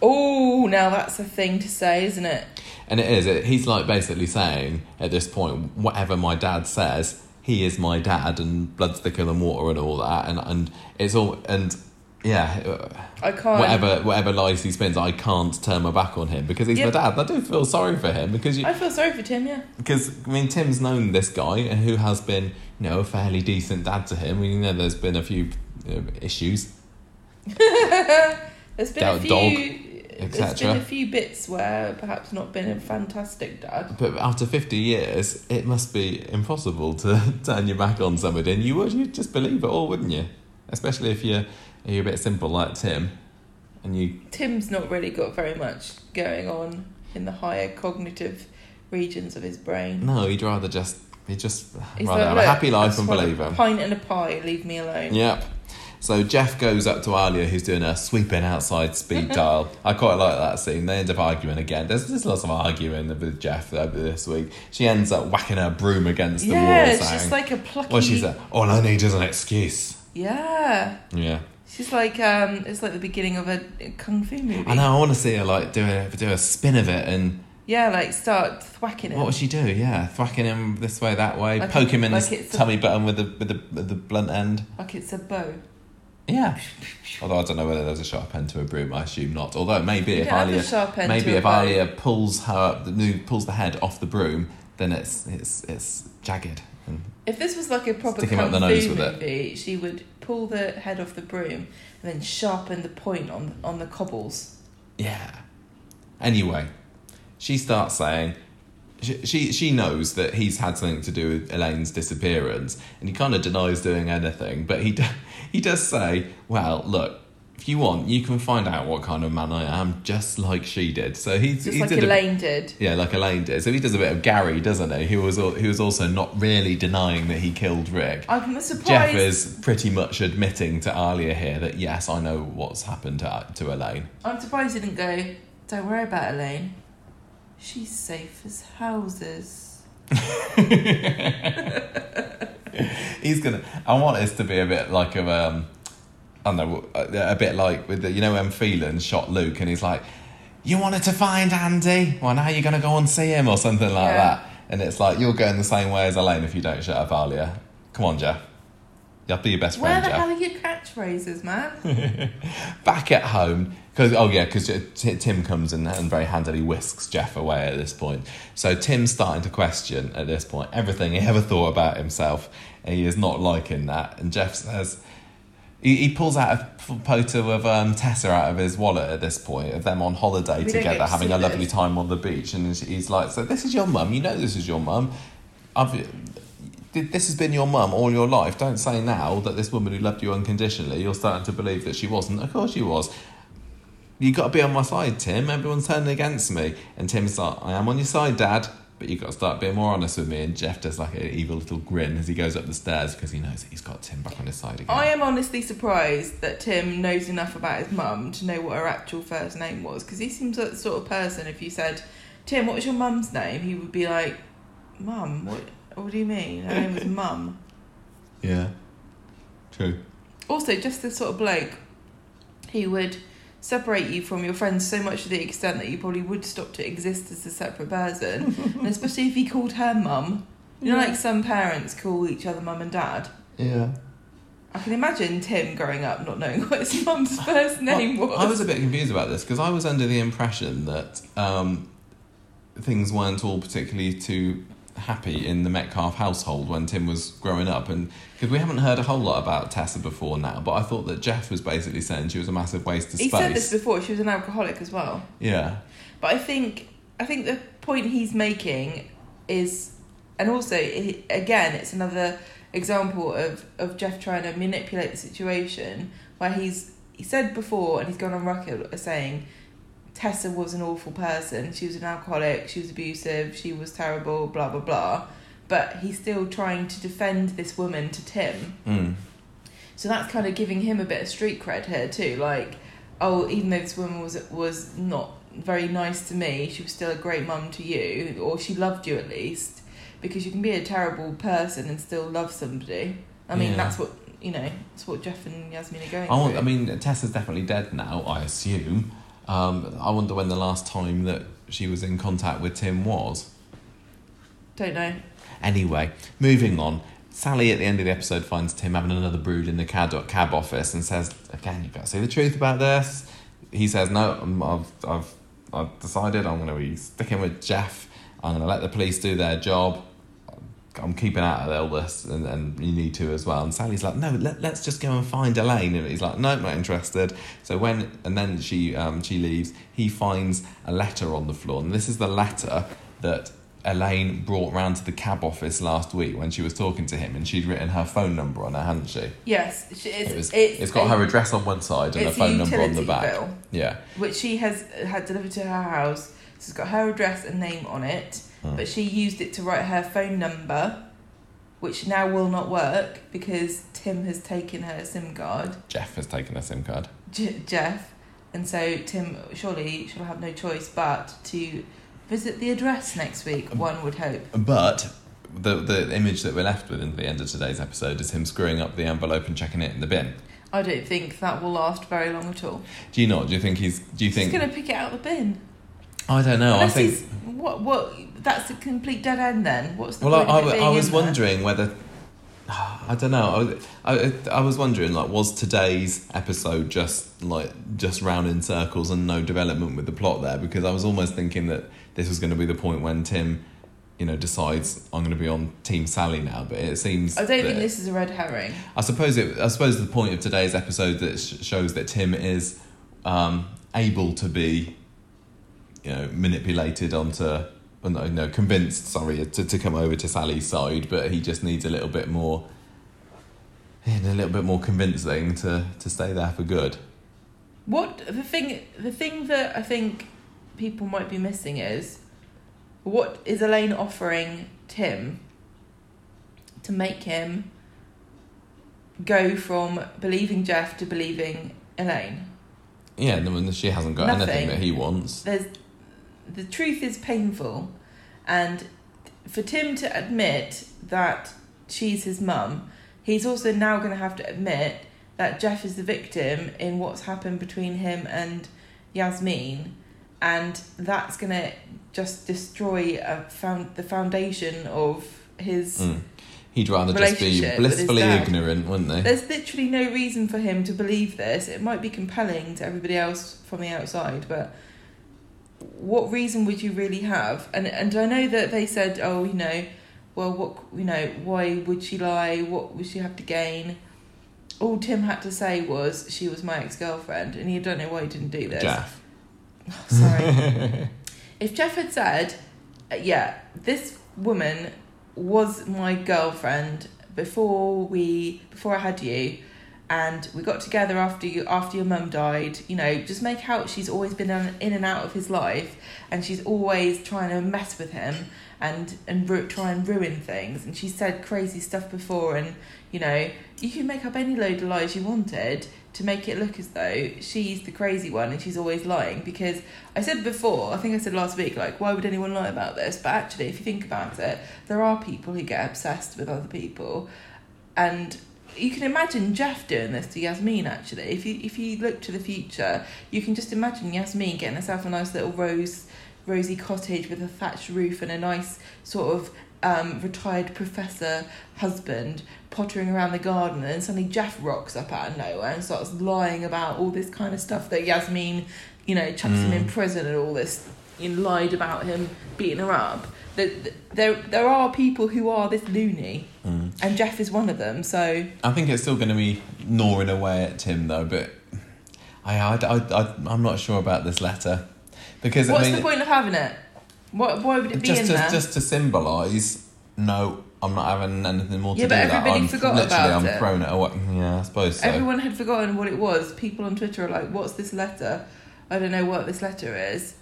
Oh, now that's a thing to say, isn't it? And it is. It, he's like basically saying at this point, whatever my dad says, he is my dad, and blood's thicker than water, and all that. And and it's all and yeah, uh, I can't. whatever whatever lies he spins, I can't turn my back on him because he's Yep. my dad. I do feel sorry for him because you I feel sorry for Tim. Yeah. because I mean Tim's known this guy and who has been you know a fairly decent dad to him. You know, there's been a few you know, issues. [LAUGHS] There's been Doubt a few. dog, there's been a few bits where perhaps not been a fantastic dad. But after 50 years, it must be impossible to [LAUGHS] turn your back on somebody. And you would, you'd just believe it all, wouldn't you? Especially if you're, you're a bit simple like Tim. And you, Tim's not really got very much going on in the higher cognitive regions of his brain. no, he'd rather just, you just He's rather like, have a happy life and believe a him. Pint and a pie, leave me alone. Yep. So Geoff goes up to Alya, who's doing a sweeping outside speed [LAUGHS] Daal. I quite like that scene. They end up arguing again. There's just lots of arguing with Geoff over this week. She ends up whacking her broom against the Yeah, wall, it's saying, just like a plucky. "Well, she said, all I need is an excuse." Yeah, Yeah. she's like um, it's like the beginning of a kung fu movie. I know. I want to see her like do a do a spin of it, and Yeah, like start thwacking it. what would she do? Yeah, thwacking him this way, that way, Like poke him in like his it's a- tummy button with the with the with the blunt end. Like it's a bow. Yeah. Although I don't know whether there's a sharp end to a broom. I assume not. Although maybe You if don't Alya a sharp end maybe if. Alya pulls her the new pulls the head off the broom, then it's it's it's jagged. If this was like a proper Stick him kung up the nose with it. movie, she would pull the head off the broom and then sharpen the point on on the cobbles. Yeah. Anyway, she starts saying she, she knows that he's had something to do with Elaine's disappearance, and he kind of denies doing anything. But he he does say, "Well, look." If you want, you can find out what kind of man I am, just like she did. So he's Just he like did a- Elaine did. yeah, like Elaine did. So he does a bit of Gary, doesn't he? He was he was also not really denying that he killed Rick. I'm surprised. Geoff is pretty much admitting to Alya here that yes, I know what's happened to to Elaine. I'm surprised he didn't go. Don't worry about Elaine. She's safe as houses. [LAUGHS] [LAUGHS] [LAUGHS] He's gonna. I want this to be a bit like a um, I don't know, a, a bit like with the you know when Phelan shot Luke and he's like, "You wanted to find Andy? Well, now you're gonna go and see him or something like Yeah. that." And it's like you're going the same way as Elaine if you don't shut up, Alya. Come on, Geoff. You'll be your best Where friend, the Geoff. hell are your catchphrases, man? [LAUGHS] back at home because oh yeah because tim comes in and very handily whisks geoff away at this point so tim's starting to question at this point everything he ever thought about himself and he is not liking that and geoff says he, he pulls out a photo of um, Tessa out of his wallet at this point of them on holiday We together to having a lovely this. time on the beach and he's- he's like so this is your mum you know this is your mum I've this has been your mum all your life. Don't say now that this woman who loved you unconditionally, you're starting to believe that she wasn't. Of course she was. You got to be on my side, Tim. Everyone's turning against me. And Tim's like, I am on your side, Dad, but you've got to start being more honest with me. And Geoff does like an evil little grin as he goes up the stairs because he knows that he's got Tim back on his side again. I am honestly surprised that Tim knows enough about his mum to know what her actual first name was. Because he seems like the sort of person, if you said, Tim, what was your mum's name? He would be like, Mum, what, what do you mean? Her name was Mum. Yeah. True. Also, just the sort of bloke he would separate you from your friends so much to the extent that you probably would stop to exist as a separate person. [LAUGHS] and especially if he called her mum. You know, Yeah. like some parents call each other mum and dad. Yeah. I can imagine Tim growing up not knowing what his [LAUGHS] mum's first name was. I was a bit confused about this because I was under the impression that um, things weren't all particularly too happy in the Metcalfe household when Tim was growing up, and because we haven't heard a whole lot about Tessa before now, but I thought that Geoff was basically saying she was a massive waste of he space. He said this before. She was an alcoholic as well. yeah, But I think I think the point he's making is, and also again, it's another example of of Geoff trying to manipulate the situation where he's he said before and he's gone on record saying Tessa was an awful person. She was an alcoholic. She was abusive. She was terrible. Blah blah blah. But he's still trying to defend this woman to Tim. mm. So that's kind of giving him a bit of street cred here too. Like, oh, even though this woman was was not very nice to me, she was still a great mum to you, or she loved you at least. Because you can be a terrible person and still love somebody. I mean, Yeah. that's what you know. That's what Geoff and Yasmin are going I, want, through. I mean, Tessa's definitely dead now, I assume. Um, I wonder when the last time that she was in contact with Tim was. don't know. Anyway, moving on. Sally at the end of the episode finds Tim having another brood in the cab, cab office and says, "Again, you've got to say the truth about this." He says, "No, I'm- I've, I've, I've decided I'm going to be sticking with Geoff. I'm going to let the police do their job. I'm keeping out of all this, and, and you need to as well." And Sally's like, "No, let, let's just go and find Elaine." And he's like, "No, I'm not interested." So when and then she um, she leaves. He finds a letter on the floor, and this is the letter that Elaine brought round to the cab office last week when she was talking to him, and she'd written her phone number on it, hadn't she? Yes, she- it's It was, it's, it's got a- her address on one side and her phone number on the back. bill. Yeah. which she has had delivered to her house. So it's got her address and name on it, Hmm. but she used it to write her phone number, which now will not work because Tim has taken her SIM card, Geoff has taken her SIM card. Geoff, and so Tim surely shall have no choice but to visit the address next week. Um, One would hope. But the the image that we're left with in the end of today's episode is him screwing up the envelope and checking it in the bin. I don't think that will last very long at all. Do you not? Do you think he's? Do you He's think? going to pick it out of the bin. I don't know. I think. he's- what what that's a complete dead end. Then what's the Well, I, point I, of it w- being I was in there? wondering whether. [SIGHS] I don't know. I, I, I was wondering, like, was today's episode just like just round in circles and no development with the plot there? Because I was almost thinking that this was going to be the point when Tim you know, decides I'm going to be on Team Sally now. But it seems I don't that- think this is a red herring. I suppose it. I suppose the point of today's episode that sh- shows that Tim is um, able to be, you know, manipulated onto, well, no, no, convinced. Sorry, to, to come over to Sally's side, but he just needs a little bit more, a little bit more convincing to to stay there for good. What the thing the thing that I think people might be missing is what is Elaine offering Tim to make him go from believing Geoff to believing Elaine? Yeah, no, and she hasn't got anything that he wants. There's the truth is painful and for Tim to admit that she's his mum, he's also now going to have to admit that Geoff is the victim in what's happened between him and Yasmin, and that's going to just destroy a found the foundation of his. Mm. He'd rather just be Relationship with his blissfully ignorant, wouldn't they? There's literally no reason for him to believe this. It might be compelling to everybody else from the outside, but what reason would you really have? And and I know that they said, oh, you know, well, what you know, why would she lie? What would she have to gain? All Tim had to say was she was my ex girlfriend, and you don't know why he didn't do this. Geoff. Sorry. [LAUGHS] if Geoff had said, uh, yeah, this woman was my girlfriend before we before I had you and we got together after you after your mum died you know just make out she's always been in and out of his life and she's always trying to mess with him and and ru- try and ruin things and she said crazy stuff before and you know you can make up any load of lies you wanted to make it look as though she's the crazy one and she's always lying because I said before, I think I said last week, like, why would anyone lie about this? But actually, if you think about it, there are people who get obsessed with other people. And you can imagine Geoff doing this to Yasmin, actually. If you, if you look to the future, you can just imagine Yasmin getting herself a nice little rose, rosy cottage with a thatched roof and a nice sort of um, retired professor husband pottering around the garden, and then suddenly Geoff rocks up out of nowhere and starts lying about all this kind of stuff that Yasmin, you know, chucks him in Mm. prison and all this, you know, lied about him beating her up. There, there, there are people who are this loony, Mm. and Geoff is one of them. So I think it's still going to be gnawing away at Tim though, but I, I, I, I, am not sure about this letter because what's I mean, the point of having it? What, why would it be just in to, there? just to symbolise, no, I'm not having anything more to Yeah, do but with that. everybody I'm forgot literally, about I'm it. throwing it away. Yeah, I suppose so. Everyone had forgotten what it was. People on Twitter are like, "What's this letter? I don't know what this letter is."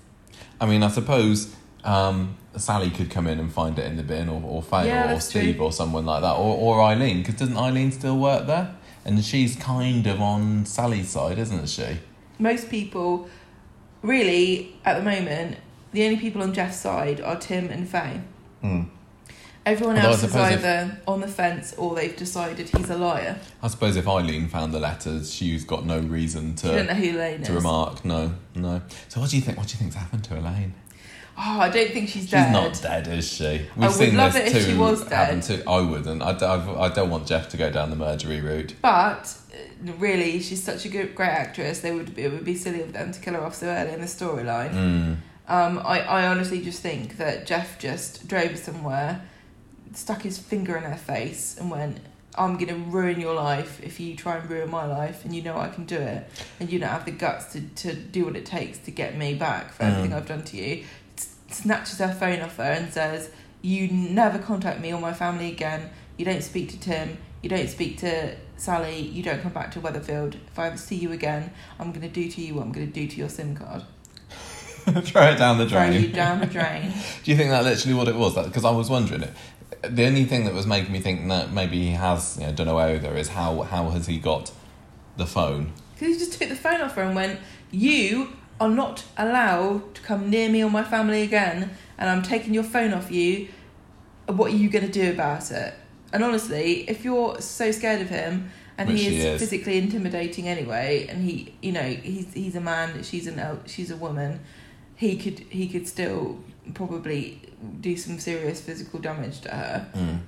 I mean, I suppose um, Sally could come in and find it in the bin, or, or Faye, Yeah, or that's Steve, true. or someone like that, or, or Eileen, because doesn't Eileen still work there? And she's kind of on Sally's side, isn't she? Most people, really, at the moment, the only people on Geoff's side are Tim and Faye. Hmm. Everyone Although else is suppose if- either on the fence or they've decided he's a liar. I suppose if Eileen found the letters, she's got no reason you don't know to Elaine is. to remark. No, no. So what do you think? What do you think's happened to Elaine? Oh, I don't think she's dead. She's not dead, is she? We've I would seen love this it if too she was dead. To, I wouldn't. I, I've- I don't want Geoff to go down the murdery route. But uh, really, she's such a good, great actress. They would be, it would be silly of them to kill her off so early in the storyline. Mm. Um, I, I honestly just think that Geoff just drove somewhere, stuck his finger in her face, and went, I'm going to ruin your life if you try and ruin my life, and you know I can do it, and you don't have the guts to, to do what it takes to get me back for everything Mm. I've done to you. Snatches her phone off her and says, You never contact me or my family again. You don't speak to Tim. You don't speak to Sally. You don't come back to Weatherfield. If I ever see you again, I'm going to do to you what I'm going to do to your SIM card. [LAUGHS] Throw it down the drain. Throw you down the drain. Do you think that literally what it was? Because I was wondering it. The only thing that was making me think that maybe he has, you know, don't know either, is how how has he got the phone? Because he just took the phone off her and went, You are not allowed to come near me or my family again, and I'm taking your phone off you. What are you going to do about it? And honestly, if you're so scared of him, and Which he is, is. physically intimidating anyway, and he, you know, he's he's a man, she's an she's a woman, he could he could still probably do some serious physical damage to her Mm.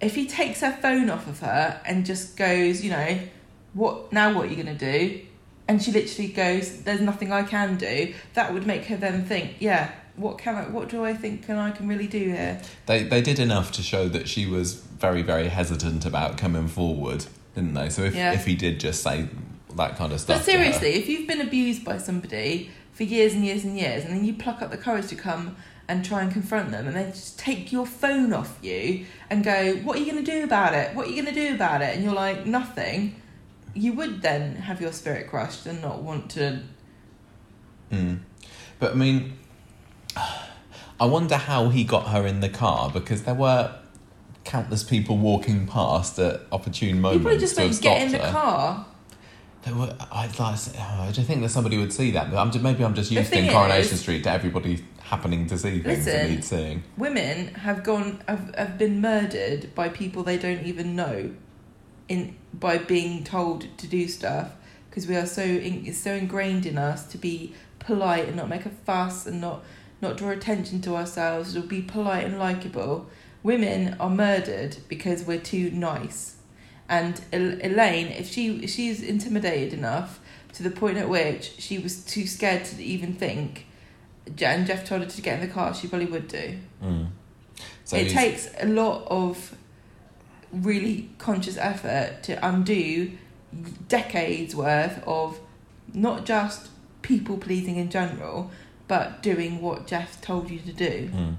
if he takes her phone off of her and just goes, you know, what now? What are you gonna do? And she literally goes, "There's nothing I can do." That would make her then think, "Yeah, what can I? What do I think can I can really do here? They they did enough to show that she was very very hesitant about coming forward, didn't they? So if Yeah. if he did just say that kind of stuff, But seriously, if you've been abused by somebody for years and years and years, and then you pluck up the courage to come and try and confront them, and they just take your phone off you and go, "What are you going to do about it? What are you going to do about it?" And you're like, "Nothing." You would then have your spirit crushed and not want to. Mm. But I mean, [SIGHS] I wonder how he got her in the car because there were countless people walking past at opportune You moments probably just went, "Get in the her. car." There were, I'd like, to say- I don't think that somebody would see that, but I'm just, maybe I'm just used in Coronation is- Street to everybody happening to see things Listen. that need seeing. women have gone have, have been murdered by people they don't even know in by being told to do stuff because we are so in, it's so ingrained in us to be polite and not make a fuss and not not draw attention to ourselves or be polite and likable women are murdered because we're too nice. And El- Elaine if she if she's intimidated enough to the point at which she was too scared to even think and Geoff told her to get in the car she probably would do. Mm. So it takes a lot of really conscious effort to undo decades worth of not just people pleasing in general, but doing what Geoff told you to do. Mm.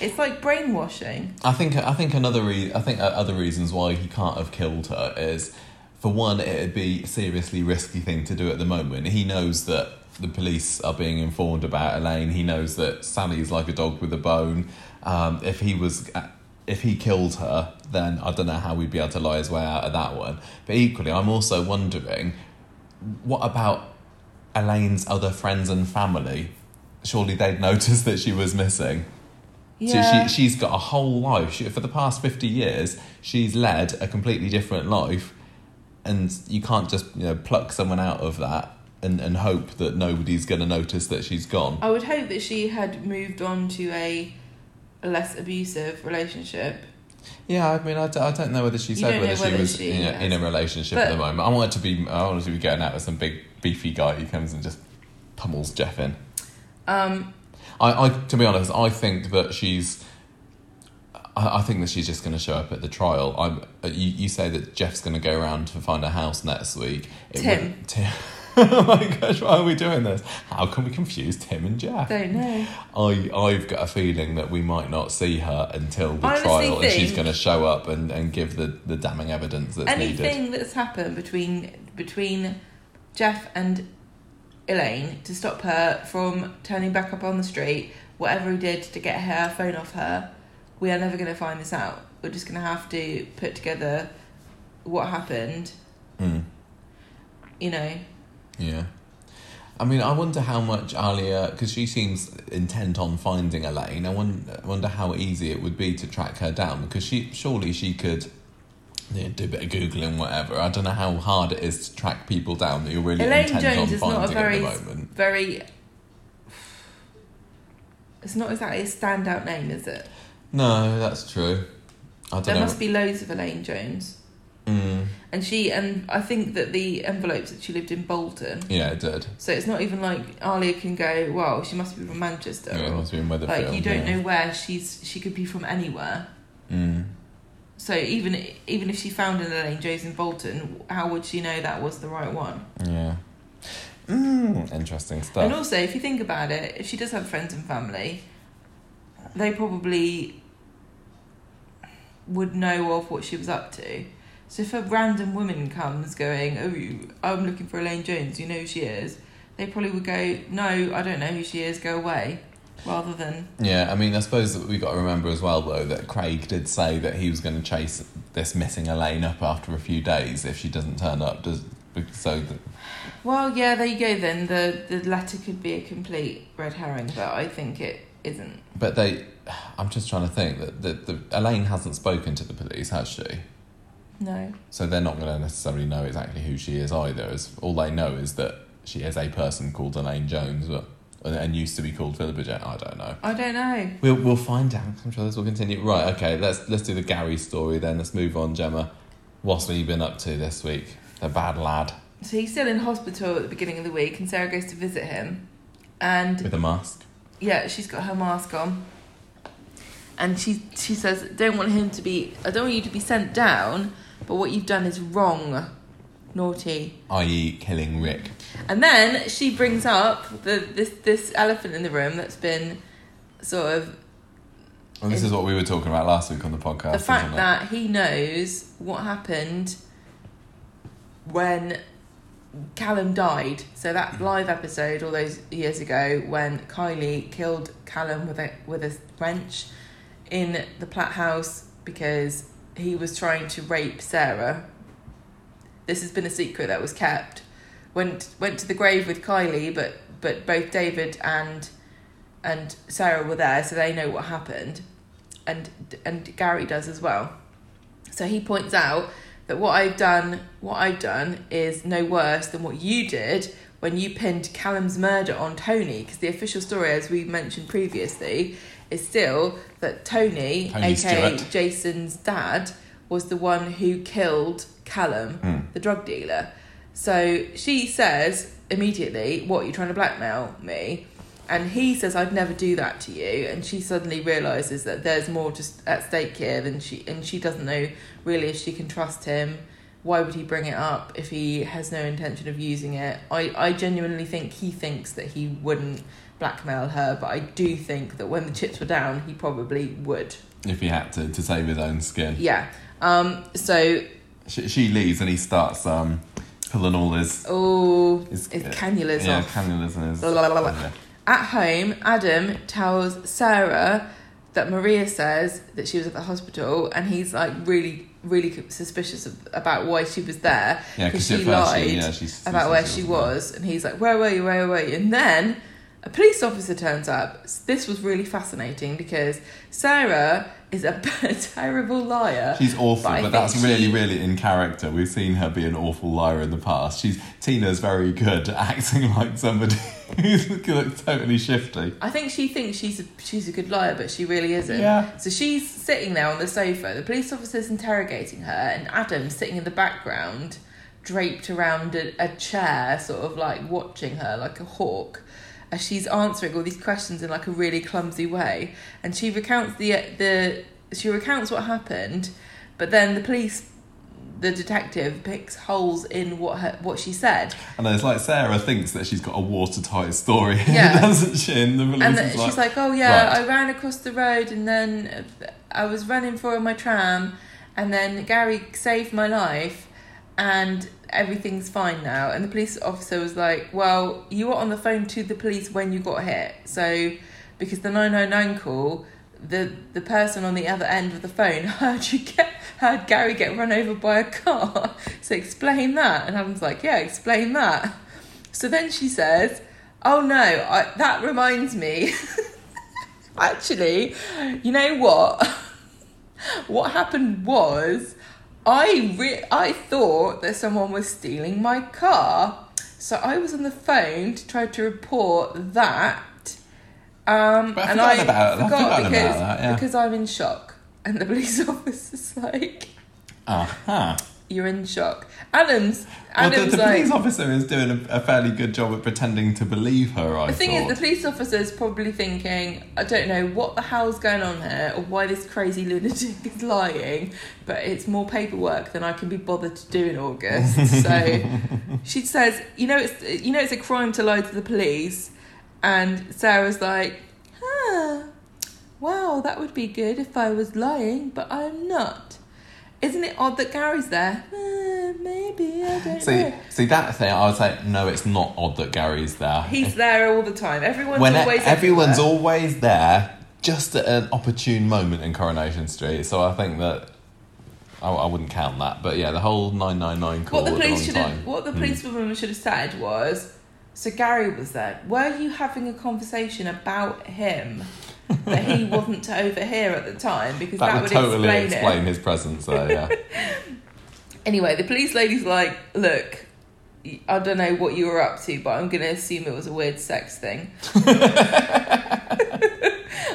It's like brainwashing. I think I think another re- I think uh, other reasons why he can't have killed her is for one it'd be a seriously risky thing to do at the moment. He knows that the police are being informed about Elaine. He knows that Sally's like a dog with a bone. Um, if he was uh, if he killed her, then I don't know how we'd be able to lie his way out of that one. But equally, I'm also wondering what about Elaine's other friends and family? Surely they'd [LAUGHS] notice that she was missing. Yeah. So she, she's got a whole life. She, for the past 50 years, she's led a completely different life. And you can't just, you know, pluck someone out of that and, and hope that nobody's going to notice that she's gone. I would hope that she had moved on to a, a less abusive relationship. Yeah, I mean, I, d- I don't know whether she You said don't know whether she whether was she in, a, in a relationship But- at the moment. I wanted to be, I wanted to be going out with some big beefy guy who comes and just pummels Geoff in. Um, I, I to be honest, I think that she's. I, I think that she's just going to show up at the trial. I'm. You, you say that Geoff's going to go around to find a house next week. It Tim. would- Tim. [LAUGHS] oh my gosh! Why are we doing this? How can we confuse Tim and Geoff? don't know. I I've got a feeling that we might not see her until the honestly trial, and she's going to show up and, and give the, the damning evidence that's needed. Anything that's happened between between Geoff and Elaine to stop her from turning back up on the street, whatever he did to get her phone off her, we are never going to find this out. We're just going to have to put together what happened. Mm. You know, Yeah. I mean, I wonder how much Alya, because she seems intent on finding Elaine. I wonder, I wonder how easy it would be to track her down because she surely she could you know, do a bit of googling, whatever. I don't know how hard it is to track people down that you're really Elaine intent Jones on is not a finding very at the moment. very. It's not exactly a standout name, is it? No, that's true. I don't There know. must be loads of Elaine Jones. Mm, And she and I think that the envelopes that she lived in Bolton. yeah, it did. So it's not even like Alya can go, well, she must be from Manchester. Yeah, it must be in Weatherfield. like you don't yeah. know where she's she could be from anywhere. Mm. So even even if she found an Elaine Jones in Bolton, how would she know that was the right one? Yeah. Mm, interesting stuff. And also, if you think about it, if she does have friends and family, they probably would know of what she was up to. So if a random woman comes going, "Oh, I'm looking for Elaine Jones," you know who she is. They probably would go, "No, I don't know who she is. Go away," rather than Yeah, I mean, I suppose that we got to remember as well, though, that Craig did say that he was going to chase this missing Elaine up after a few days if she doesn't turn up. Does so? That, Well, yeah, there you go. Then the the letter could be a complete red herring, but I think it isn't. but they, I'm just trying to think that the, the Elaine hasn't spoken to the police, has she? No. So they're not going to necessarily know exactly who she is either. As all they know is that she is a person called Elaine Jones, but, and used to be called Philippa Jet. I don't know. I don't know. We'll we'll find out. I'm sure this will continue. Right, okay. Let's let's do the Gary story then. Let's move on, Gemma. What's have been up to this week? The bad lad So he's still in hospital at the beginning of the week, and Sarah goes to visit him, and with a mask. yeah, she's got her mask on. And she she says, "Don't want him to be. I don't want you to be sent down. But what you've done is wrong, naughty." i.e., killing Rick. And then she brings up the this this elephant in the room that's been sort of Well, this is what we were talking about last week on the podcast. the fact that he knows what happened when Callum died. So that mm. live episode all those years ago when Kylie killed Callum with a with a wrench in the Platt house because he was trying to rape Sarah. This has been a secret that was kept. Went went to the grave with Kylie, but but both David and and Sarah were there, so they know what happened, and and Gary does as well. So he points out that what I've done, what I've done is no worse than what you did when you pinned Callum's murder on Tony, because the official story, as we mentioned previously, is still that Tony, Tony aka Stewart. Jason's dad, was the one who killed Callum, Hmm. the drug dealer. So she says immediately, What, are you're trying to blackmail me? And he says, I'd never do that to you. And she suddenly realizes that there's more just at stake here than she, and she doesn't know really if she can trust him. Why would he bring it up if he has no intention of using it? I, I genuinely think he thinks that he wouldn't blackmail her, but I do think that when the chips were down, he probably would. If he had to, to save his own skin. Yeah. Um. So, She, she leaves and he starts um, pulling all his. oh, his his cannulas yeah, off. cannulas and his. La, la, la, la. yeah. At home, Adam tells Sarah that Maria says that she was at the hospital, and he's like really, really suspicious of, about why she was there because because she lied she, yeah, about where she was, and he's like, "Where were you? Where were you?" And then a police officer turns up. This was really fascinating because Sarah is a [LAUGHS] terrible liar. She's awful, But but, that's really, she- really in character. We've seen her be an awful liar in the past. She's Tina's very good at acting [LAUGHS] like somebody who's looks totally shifty. I think she thinks she's a, she's a good liar, but she really isn't. Yeah. So she's sitting there on the sofa. The police officer's interrogating her, and Adam's sitting in the background, draped around a, a chair, sort of like watching her like a hawk, as she's answering all these questions in like a really clumsy way. And she recounts the uh, the she recounts what happened, but then the police. The detective picks holes in what her what she said, And it's like Sarah thinks that she's got a watertight story, [LAUGHS] Yeah. doesn't she? And the police and is then like, she's like, "Oh yeah, right. I ran across the road, and then uh, I was running for my tram, and then Gary saved my life, and everything's fine now." And the police officer was like, "Well, you were on the phone to the police when you got hit, so because the nine nine nine call." The the person on the other end of the phone [LAUGHS] heard you get heard Gary get run over by a car. [LAUGHS] So explain that. And Adam's like, Yeah, explain that. So then she says, Oh no, I, that reminds me. [LAUGHS] Actually, you know what? what happened was I re- I thought that someone was stealing my car. So I was on the phone to try to report that. Um, But I've and I about it. Forgot forgotten because, about that, yeah. because I'm in shock. And the police [LAUGHS] officer's like, aha. You're in shock. Adam's Well, the, Adam's the like police officer is doing a, a fairly good job at pretending to believe her. I think. The thing thought. is, the police officer's probably thinking, I don't know what the hell's going on here or why this crazy lunatic [LAUGHS] is lying, but it's more paperwork than I can be bothered to do in August. [LAUGHS] So she says, you know, it's you know, it's a crime to lie to the police, and Sarah's like, huh, wow, that would be good if I was lying, but I'm not. Isn't it odd that Gary's there? Uh, maybe I don't See, know. see that thing. I was like, no. It's not odd that Gary's there. He's there all the time. Everyone's when always everyone's everywhere. always there, just at an opportune moment in Coronation Street. So I think that I, I wouldn't count that. But yeah, the whole nine nine nine call What the police should have, what the Hmm. policewoman should have said was, so Gary was there. Were you having a conversation about him that he wasn't to overhear at the time? Because that, that would totally explain, explain, his presence there. Yeah. [LAUGHS] Anyway, the police lady's like, look. I don't know what you were up to, but I'm going to assume it was a weird sex thing. [LAUGHS]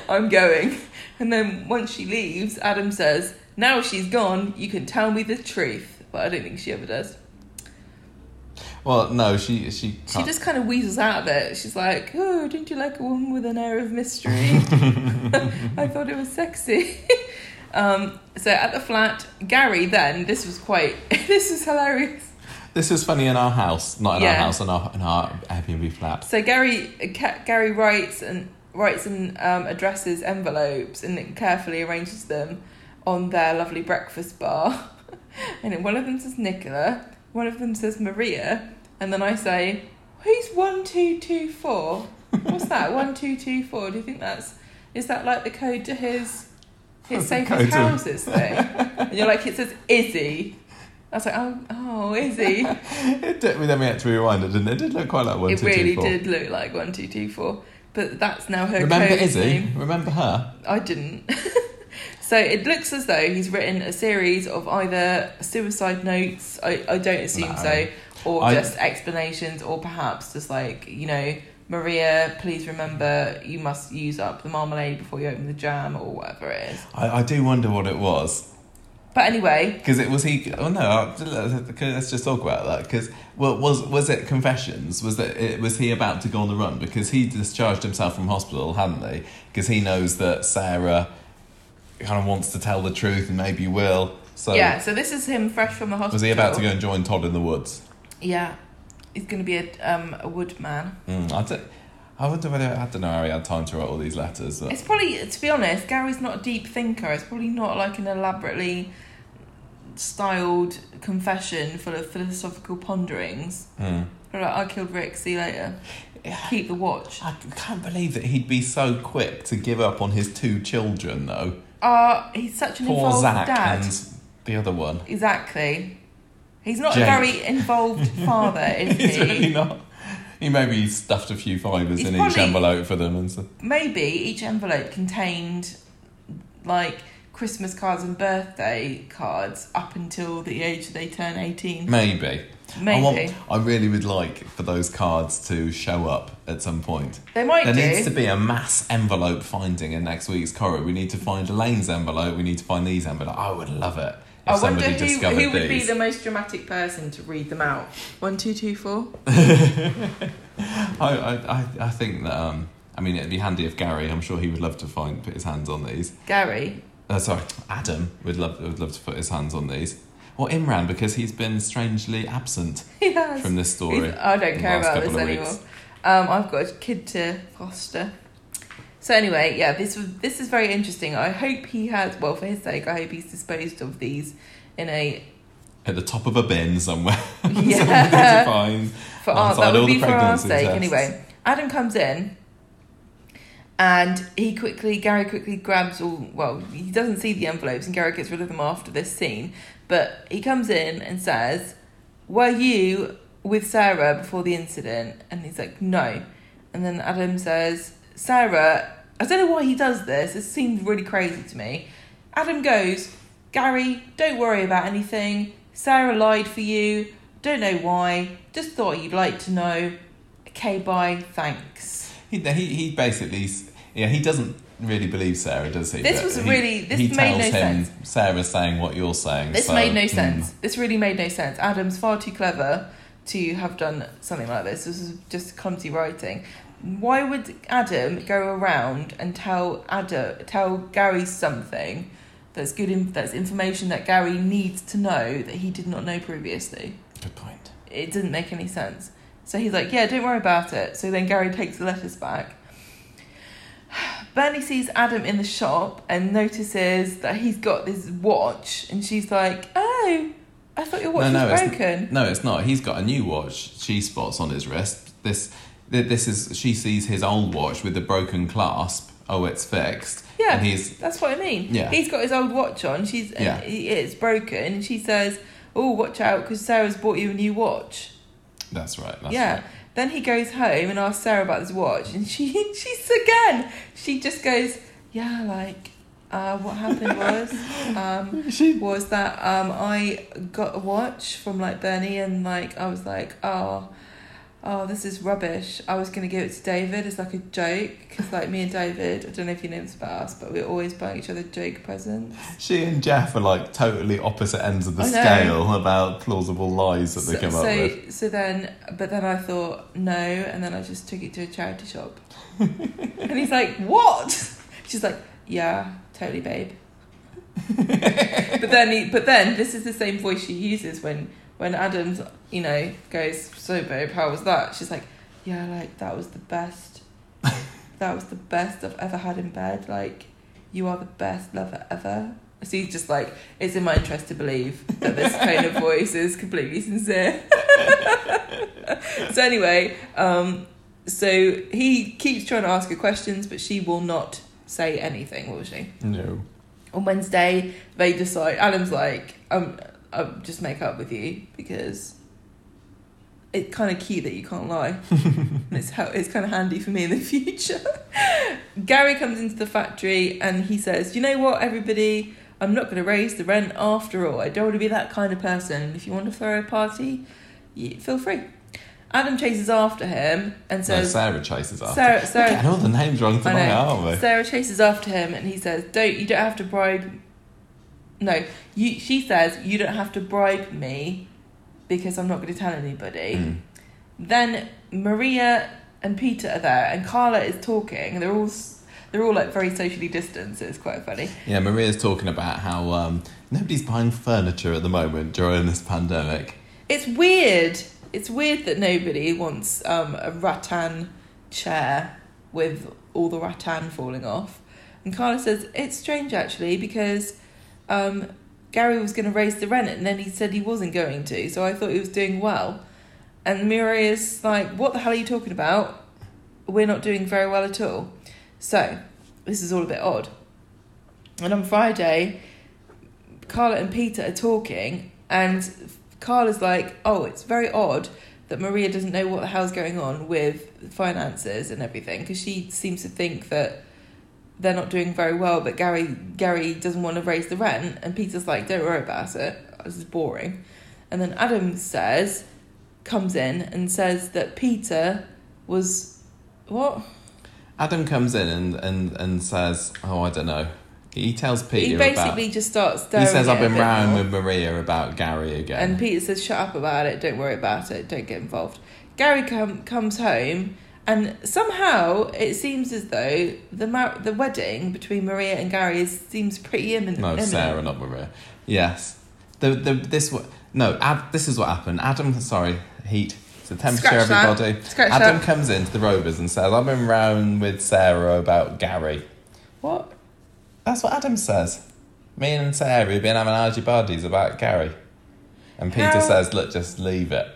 I'm going. And then once she leaves, Adam says, Now she's gone, you can tell me the truth. But I don't think she ever does. Well, no, she she She can't- just kind of weasels out of it. She's like, "Oh, don't you like a woman with an air of mystery?" [LAUGHS] [LAUGHS] I thought it was sexy. [LAUGHS] um, so at the flat, Gary. Then this was quite. this was hilarious. This is funny in our house, not in our house, in our in our Airbnb flat. So Gary, Gary writes and writes and um, addresses envelopes and carefully arranges them on their lovely breakfast bar. and one of them says Nicola, one of them says Maria, and then I say, "Who's one two two four? What's that? one two two four? Do you think that's is that like the code to his his safest code houses thing?" and you're like, "It says Izzy." I was like, "Oh, oh, Izzy." [LAUGHS] It did, then we had to rewind it, didn't it? It did look quite like one, it two, really two, four. did look like one two two four, but that's now her. Remember code Izzy? name. Remember her? I didn't. [LAUGHS] so it looks as though he's written a series of either suicide notes. I, I don't assume No. so, or I- just explanations, or perhaps just like you know. Maria, please remember you must use up the marmalade before you open the jam, or whatever it is. I, I do wonder what it was. But anyway, Because it was he. Oh no! Let's just talk about that. Because well, was was it confessions? Was that it, was he about to go on the run? Because he discharged himself from hospital, hadn't he? Because he knows that Sarah kind of wants to tell the truth and maybe will. So yeah. So this is him fresh from the hospital. was he about to go and join Todd in the woods? Yeah, he's going to be a um a woodman. Mm, I, don't, I wonder whether I don't know how he had time to write all these letters. But It's probably, to be honest, Gary's not a deep thinker. It's probably not like an elaborately styled confession full of philosophical ponderings. Mm. Like, I killed Rick, see you later. Keep the watch. I can't believe that he'd be so quick to give up on his two children, though. Uh, he's such an Poor involved Zach dad. and the other one. Exactly. He's not Jake. a very involved [LAUGHS] father, is He's he? really not. He maybe stuffed a few fibres He's in each probably- envelope for them and stuff. Maybe each envelope contained like Christmas cards and birthday cards up until the age they turn 18. Maybe. Maybe. I, want, I really would like for those cards to show up at some point. They might There do. needs to be a mass envelope finding in next week's Corrie. We need to find Elaine's envelope. We need to find these envelopes. I would love it I wonder who, who would be the most dramatic person to read them out. One, two, two, four. [LAUGHS] I, I, I, think that. Um, I mean, it'd be handy if Gary. I'm sure he would love to find put his hands on these. Gary. Uh, sorry, Adam would love would love to put his hands on these. Or Imran because he's been strangely absent [LAUGHS] from this story. He's- I don't care about this anymore. Um, I've got a kid to foster. So anyway, yeah, this was this is very interesting. I hope he has. Well, for his sake, I hope he's disposed of these in a At the top of a bin somewhere. [LAUGHS] Yeah. Find. for our, that would all the be for our sake tests. anyway. Adam comes in, and he quickly, Gary quickly grabs all. Well, he doesn't see the envelopes, and Gary gets rid of them after this scene. But he comes in and says, "Were you with Sarah before the incident?" And he's like, "No." And then Adam says, "Sarah." I don't know why he does this. It seems really crazy to me. Adam goes, Gary, don't worry about anything. Sarah lied for you. Don't know why. Just thought you'd like to know. Okay, bye. Thanks. He, he, he basically, yeah, he doesn't really believe Sarah, does he? This But was he- really- this he made tells no him, sense. Sarah's saying what you're saying. This so, made no mm. sense. This really made no sense. Adam's far too clever to have done something like this. This is just clumsy writing. Why would Adam go around and tell Adam, tell Gary something that's good, in, that's information that Gary needs to know that he did not know previously? Good point. it didn't make any sense. So he's like, yeah, don't worry about it. So then Gary takes the letters back. [SIGHS] Bernie sees Adam in the shop and notices that he's got this watch, and she's like, oh, I thought your watch No, no, was it's- broken. No, it's not. He's got a new watch. She spots on his wrist. This, th- this is. She sees his old watch with the broken clasp. Oh, it's fixed. Yeah. And he's. That's what I mean. Yeah. He's got his old watch on. She's Yeah. he- it's broken, and she says, oh, watch out, because Sarah's bought you a new watch. That's right. That's yeah. Right. Then he goes home and asks Sarah about this watch, and she [LAUGHS] she's again. She just goes, yeah, like, uh, what happened [LAUGHS] was, um, She. was that um, I got a watch from like Bernie, and like I was like, oh, oh, this is rubbish. I was going to give it to David as like a joke because like me and David, I don't know if you know this about us, but we're always buying each other joke presents. She and Geoff are like totally opposite ends of the I know. scale about plausible lies that they so, come so, up with. so then, but then I thought no, and then I just took it to a charity shop, [LAUGHS] and he's like, "What?" She's like, "Yeah, totally, babe." [LAUGHS] but then, he, but then, this is the same voice she uses when when Adams, you know, goes, "So, babe, how was that?" She's like, "Yeah, like that was the best. [LAUGHS] that was the best I've ever had in bed. Like, you are the best lover ever." So he's just like, it's in my interest to believe that this tone of voice is completely sincere. [LAUGHS] so anyway, um, so he keeps trying to ask her questions, but she will not say anything, will she? No. On Wednesday, they decide. Adam's like, um, I'll just make up with you because it's kind of cute that you can't lie. [LAUGHS] and it's how it's kind of handy for me in the [LAUGHS] future. Gary comes into the factory and he says, "You know what, everybody." I'm not going to raise the rent after all. I don't want to be that kind of person. If you want to throw a party, you, feel free. Adam chases after him and No, says, Sarah chases after. Sarah- We're Sarah- getting all the names wrong tonight, aren't we? Sarah chases after him and he says, "Don't you don't have to bribe." No, you. She says you don't have to bribe me because I'm not going to tell anybody. Mm. Then Maria and Peter are there, and Carla is talking. They're all they're all like very socially distanced. So it's quite funny. Yeah, Maria's talking about how um, nobody's buying furniture at the moment during this pandemic. It's weird. It's weird that nobody wants um, a rattan chair with all the rattan falling off. And Carla says it's strange actually because um, Gary was going to raise the rent and then he said he wasn't going to. So I thought he was doing well. And Maria's like, "What the hell are you talking about? We're not doing very well at all." So this is all a bit odd. And on Friday, Carla and Peter are talking, and Carla's like, "Oh, it's very odd that Maria doesn't know what the hell's going on with finances and everything because she seems to think that they're not doing very well, but Gary Gary doesn't want to raise the rent, and Peter's like, "Don't worry about it. This is boring." And then Adam says, comes in and says that Peter was what? Adam comes in and, and, and says, "Oh, I don't know." He tells Peter he basically just starts. He says, "I've been it a bit round with Maria about Gary again." And Peter says, "Shut up about it. Don't worry about it. Don't get involved." Gary com- comes home, and somehow it seems as though the mar- the wedding between Maria and Gary is, seems pretty imminent. no, imminent. Sarah, not Maria. Yes, the the this no. Ad, this is what happened. Adam, sorry, heat. The temperature, Scratch everybody. Adam that. comes into the Rovers and says, "I've been round with Sarah about Gary." What? That's what Adam says. Me and Sarah have been having argy bardies about Gary. And Peter How- says, look, just leave it.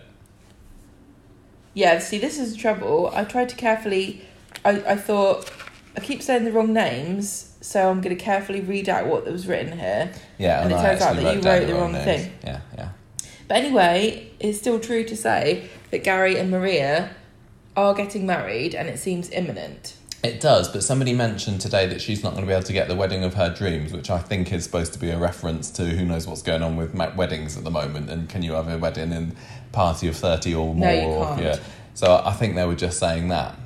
Yeah. See, this is trouble. I tried to carefully. I I thought I keep saying the wrong names, so I'm going to carefully read out what was written here. Yeah, And it turns out that you wrote the wrong names. thing. Yeah, yeah. But anyway, it's still true to say that Gary and Maria are getting married, and it seems imminent. It does, but somebody mentioned today that she's not going to be able to get the wedding of her dreams, which I think is supposed to be a reference to who knows what's going on with weddings at the moment, and can you have a wedding in party of thirty or more? No, you can't. Yeah. So I think they were just saying that,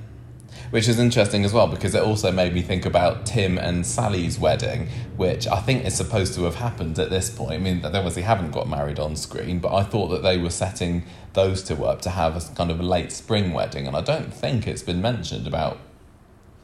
which is interesting as well because it also made me think about Tim and Sally's wedding, which I think is supposed to have happened at this point. I mean, they obviously haven't got married on screen, but I thought that they were setting those two up to have a kind of a late spring wedding, and I don't think it's been mentioned about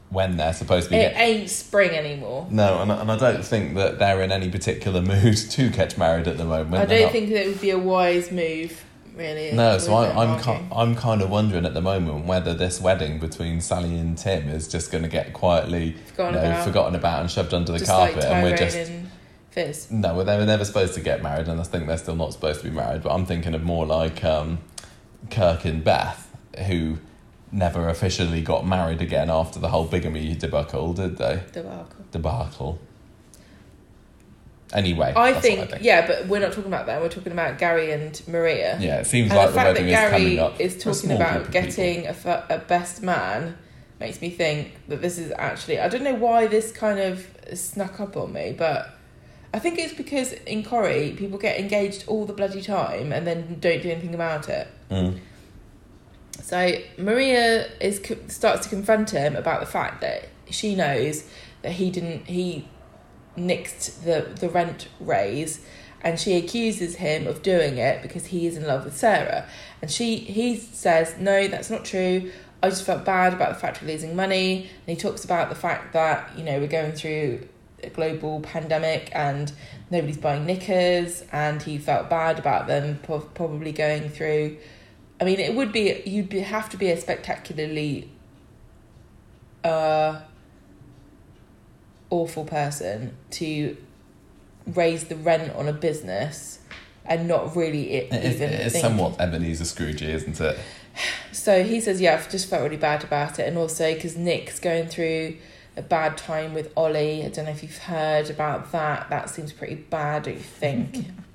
when they're supposed to be. It get- ain't spring anymore. no, and, and I don't think that they're in any particular [LAUGHS] mood to get married at the moment. I don't not- think that it would be a wise move, really. No, so I, them I'm I'm kind of wondering at the moment whether this wedding between Sally and Tim is just going to get quietly Forgotten you know, about. forgotten about and shoved under the just carpet, like and we're just and Fizz. no, well, they were never supposed to get married, and I think they're still not supposed to be married. But I'm thinking of more like um, Kirk and Beth, who never officially got married again after the whole bigamy debacle, did they? Debacle. Debacle. Anyway, I think, I think. yeah, but we're not talking about that. We're talking about Gary and Maria. Yeah, it seems And like the the, fact wedding that is Gary coming up. is talking about getting a, a best man makes me think that this is actually. I don't know why this kind of snuck up on me, but I think it's because in Corrie people get engaged all the bloody time and then don't do anything about it. Mm. So Maria is starts to confront him about the fact that she knows that he didn't he nixed the the rent raise and she accuses him of doing it because he is in love with Sarah. And she he says no that's not true. I just felt bad about the factory losing money. And he talks about the fact that you know we're going through a global pandemic and nobody's buying knickers and he felt bad about them probably going through I mean it would be you'd be, have to be a spectacularly uh awful person to raise the rent on a business and not really it, It is, even it is somewhat Ebenezer Scrooge, isn't it? so he says, Yeah, I've just felt really bad about it. And also because Nick's going through a bad time with Ollie. I don't know if you've heard about that. That seems pretty bad, don't you think? [LAUGHS]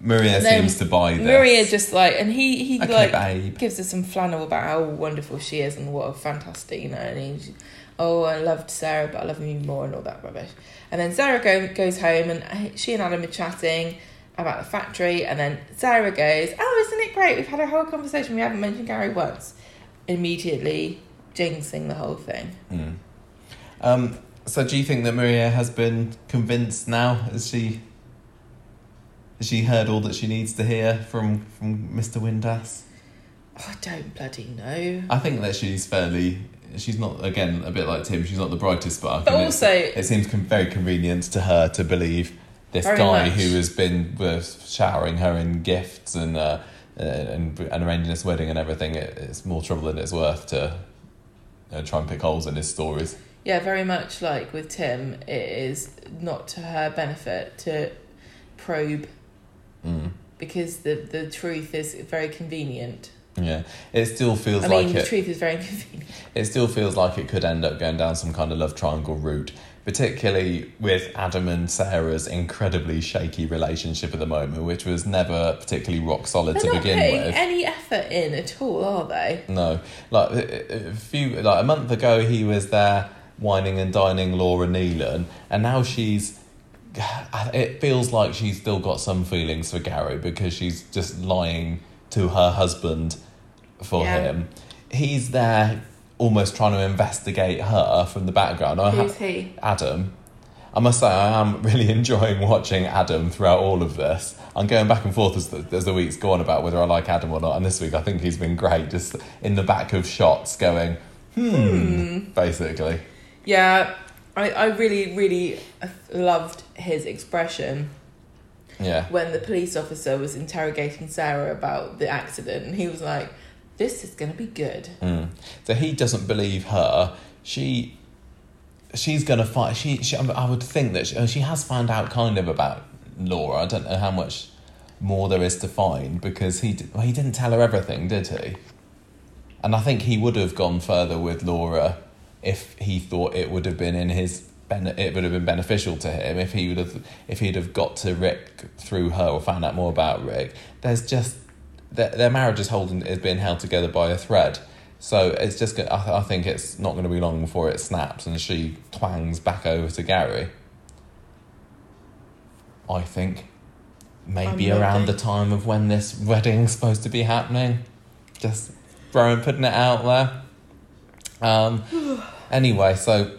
Maria seems to buy this. Maria just like, and he, he okay, like babe. gives her some flannel about how wonderful she is and what a fantastic, you know, and he's, oh, I loved Sarah, but I love you more and all that rubbish. And then Sarah go, goes home and she and Adam are chatting about the factory, and then Sarah goes, oh, isn't it great? We've had a whole conversation. We haven't mentioned Gary once. Immediately jinxing the whole thing. Mm. Um, so, do you think that Maria has been convinced now? Has she? Has she heard all that she needs to hear from from Mr. Windass? Oh, I don't bloody know. I think that she's fairly. She's not again a bit like Tim. She's not the brightest spark. But also, it seems con- very convenient to her to believe this Very guy much. who has been uh, showering her in gifts and uh, uh, and, and arranging this wedding and everything. It, it's more trouble than it's worth to uh, try and pick holes in his stories. yeah, very much like with Tim, it is not to her benefit to probe Mm. because the, the truth is very convenient. Yeah, it still feels I like the it. truth is very [LAUGHS] convenient. It still feels like it could end up going down some kind of love triangle route, particularly with Adam and Sarah's incredibly shaky relationship at the moment, which was never particularly rock solid They're to begin with. any effort in at all, are they? No, like a a few, like a month ago, he was there wining and dining Laura Neelan, and now she's. [SIGHS] It feels like she's still got some feelings for Gary because she's just lying to her husband for Yeah. him. He's there almost trying to investigate her from the background. I ha- Who's he? Adam. I must say, I am [LAUGHS] really enjoying watching Adam throughout all of this. I'm going back and forth as the, as the weeks go on about whether I like Adam or not. And this week, I think he's been great, just in the back of shots, going, hmm, basically. Yeah, I, I really, really loved his expression Yeah. when the police officer was interrogating Sarah about the accident. And he was like, this is going to be good. Mm. So he doesn't believe her. She, she's gonna find. She, she. I would think that she, she has found out kind of about Laura. I don't know how much more there is to find because he, well, he didn't tell her everything, did he? And I think he would have gone further with Laura if he thought it would have been in his. It would have been beneficial to him if he would have if he'd have got to Rick through her or found out more about Rick. There's just their, their marriage is holding is being held together by a thread. So it's just I, I think it's not going to be long before it snaps and she twangs back over to Gary. I think maybe I'm around the time of when this wedding's supposed to be happening. Just throwing putting it out there. Um, anyway, so,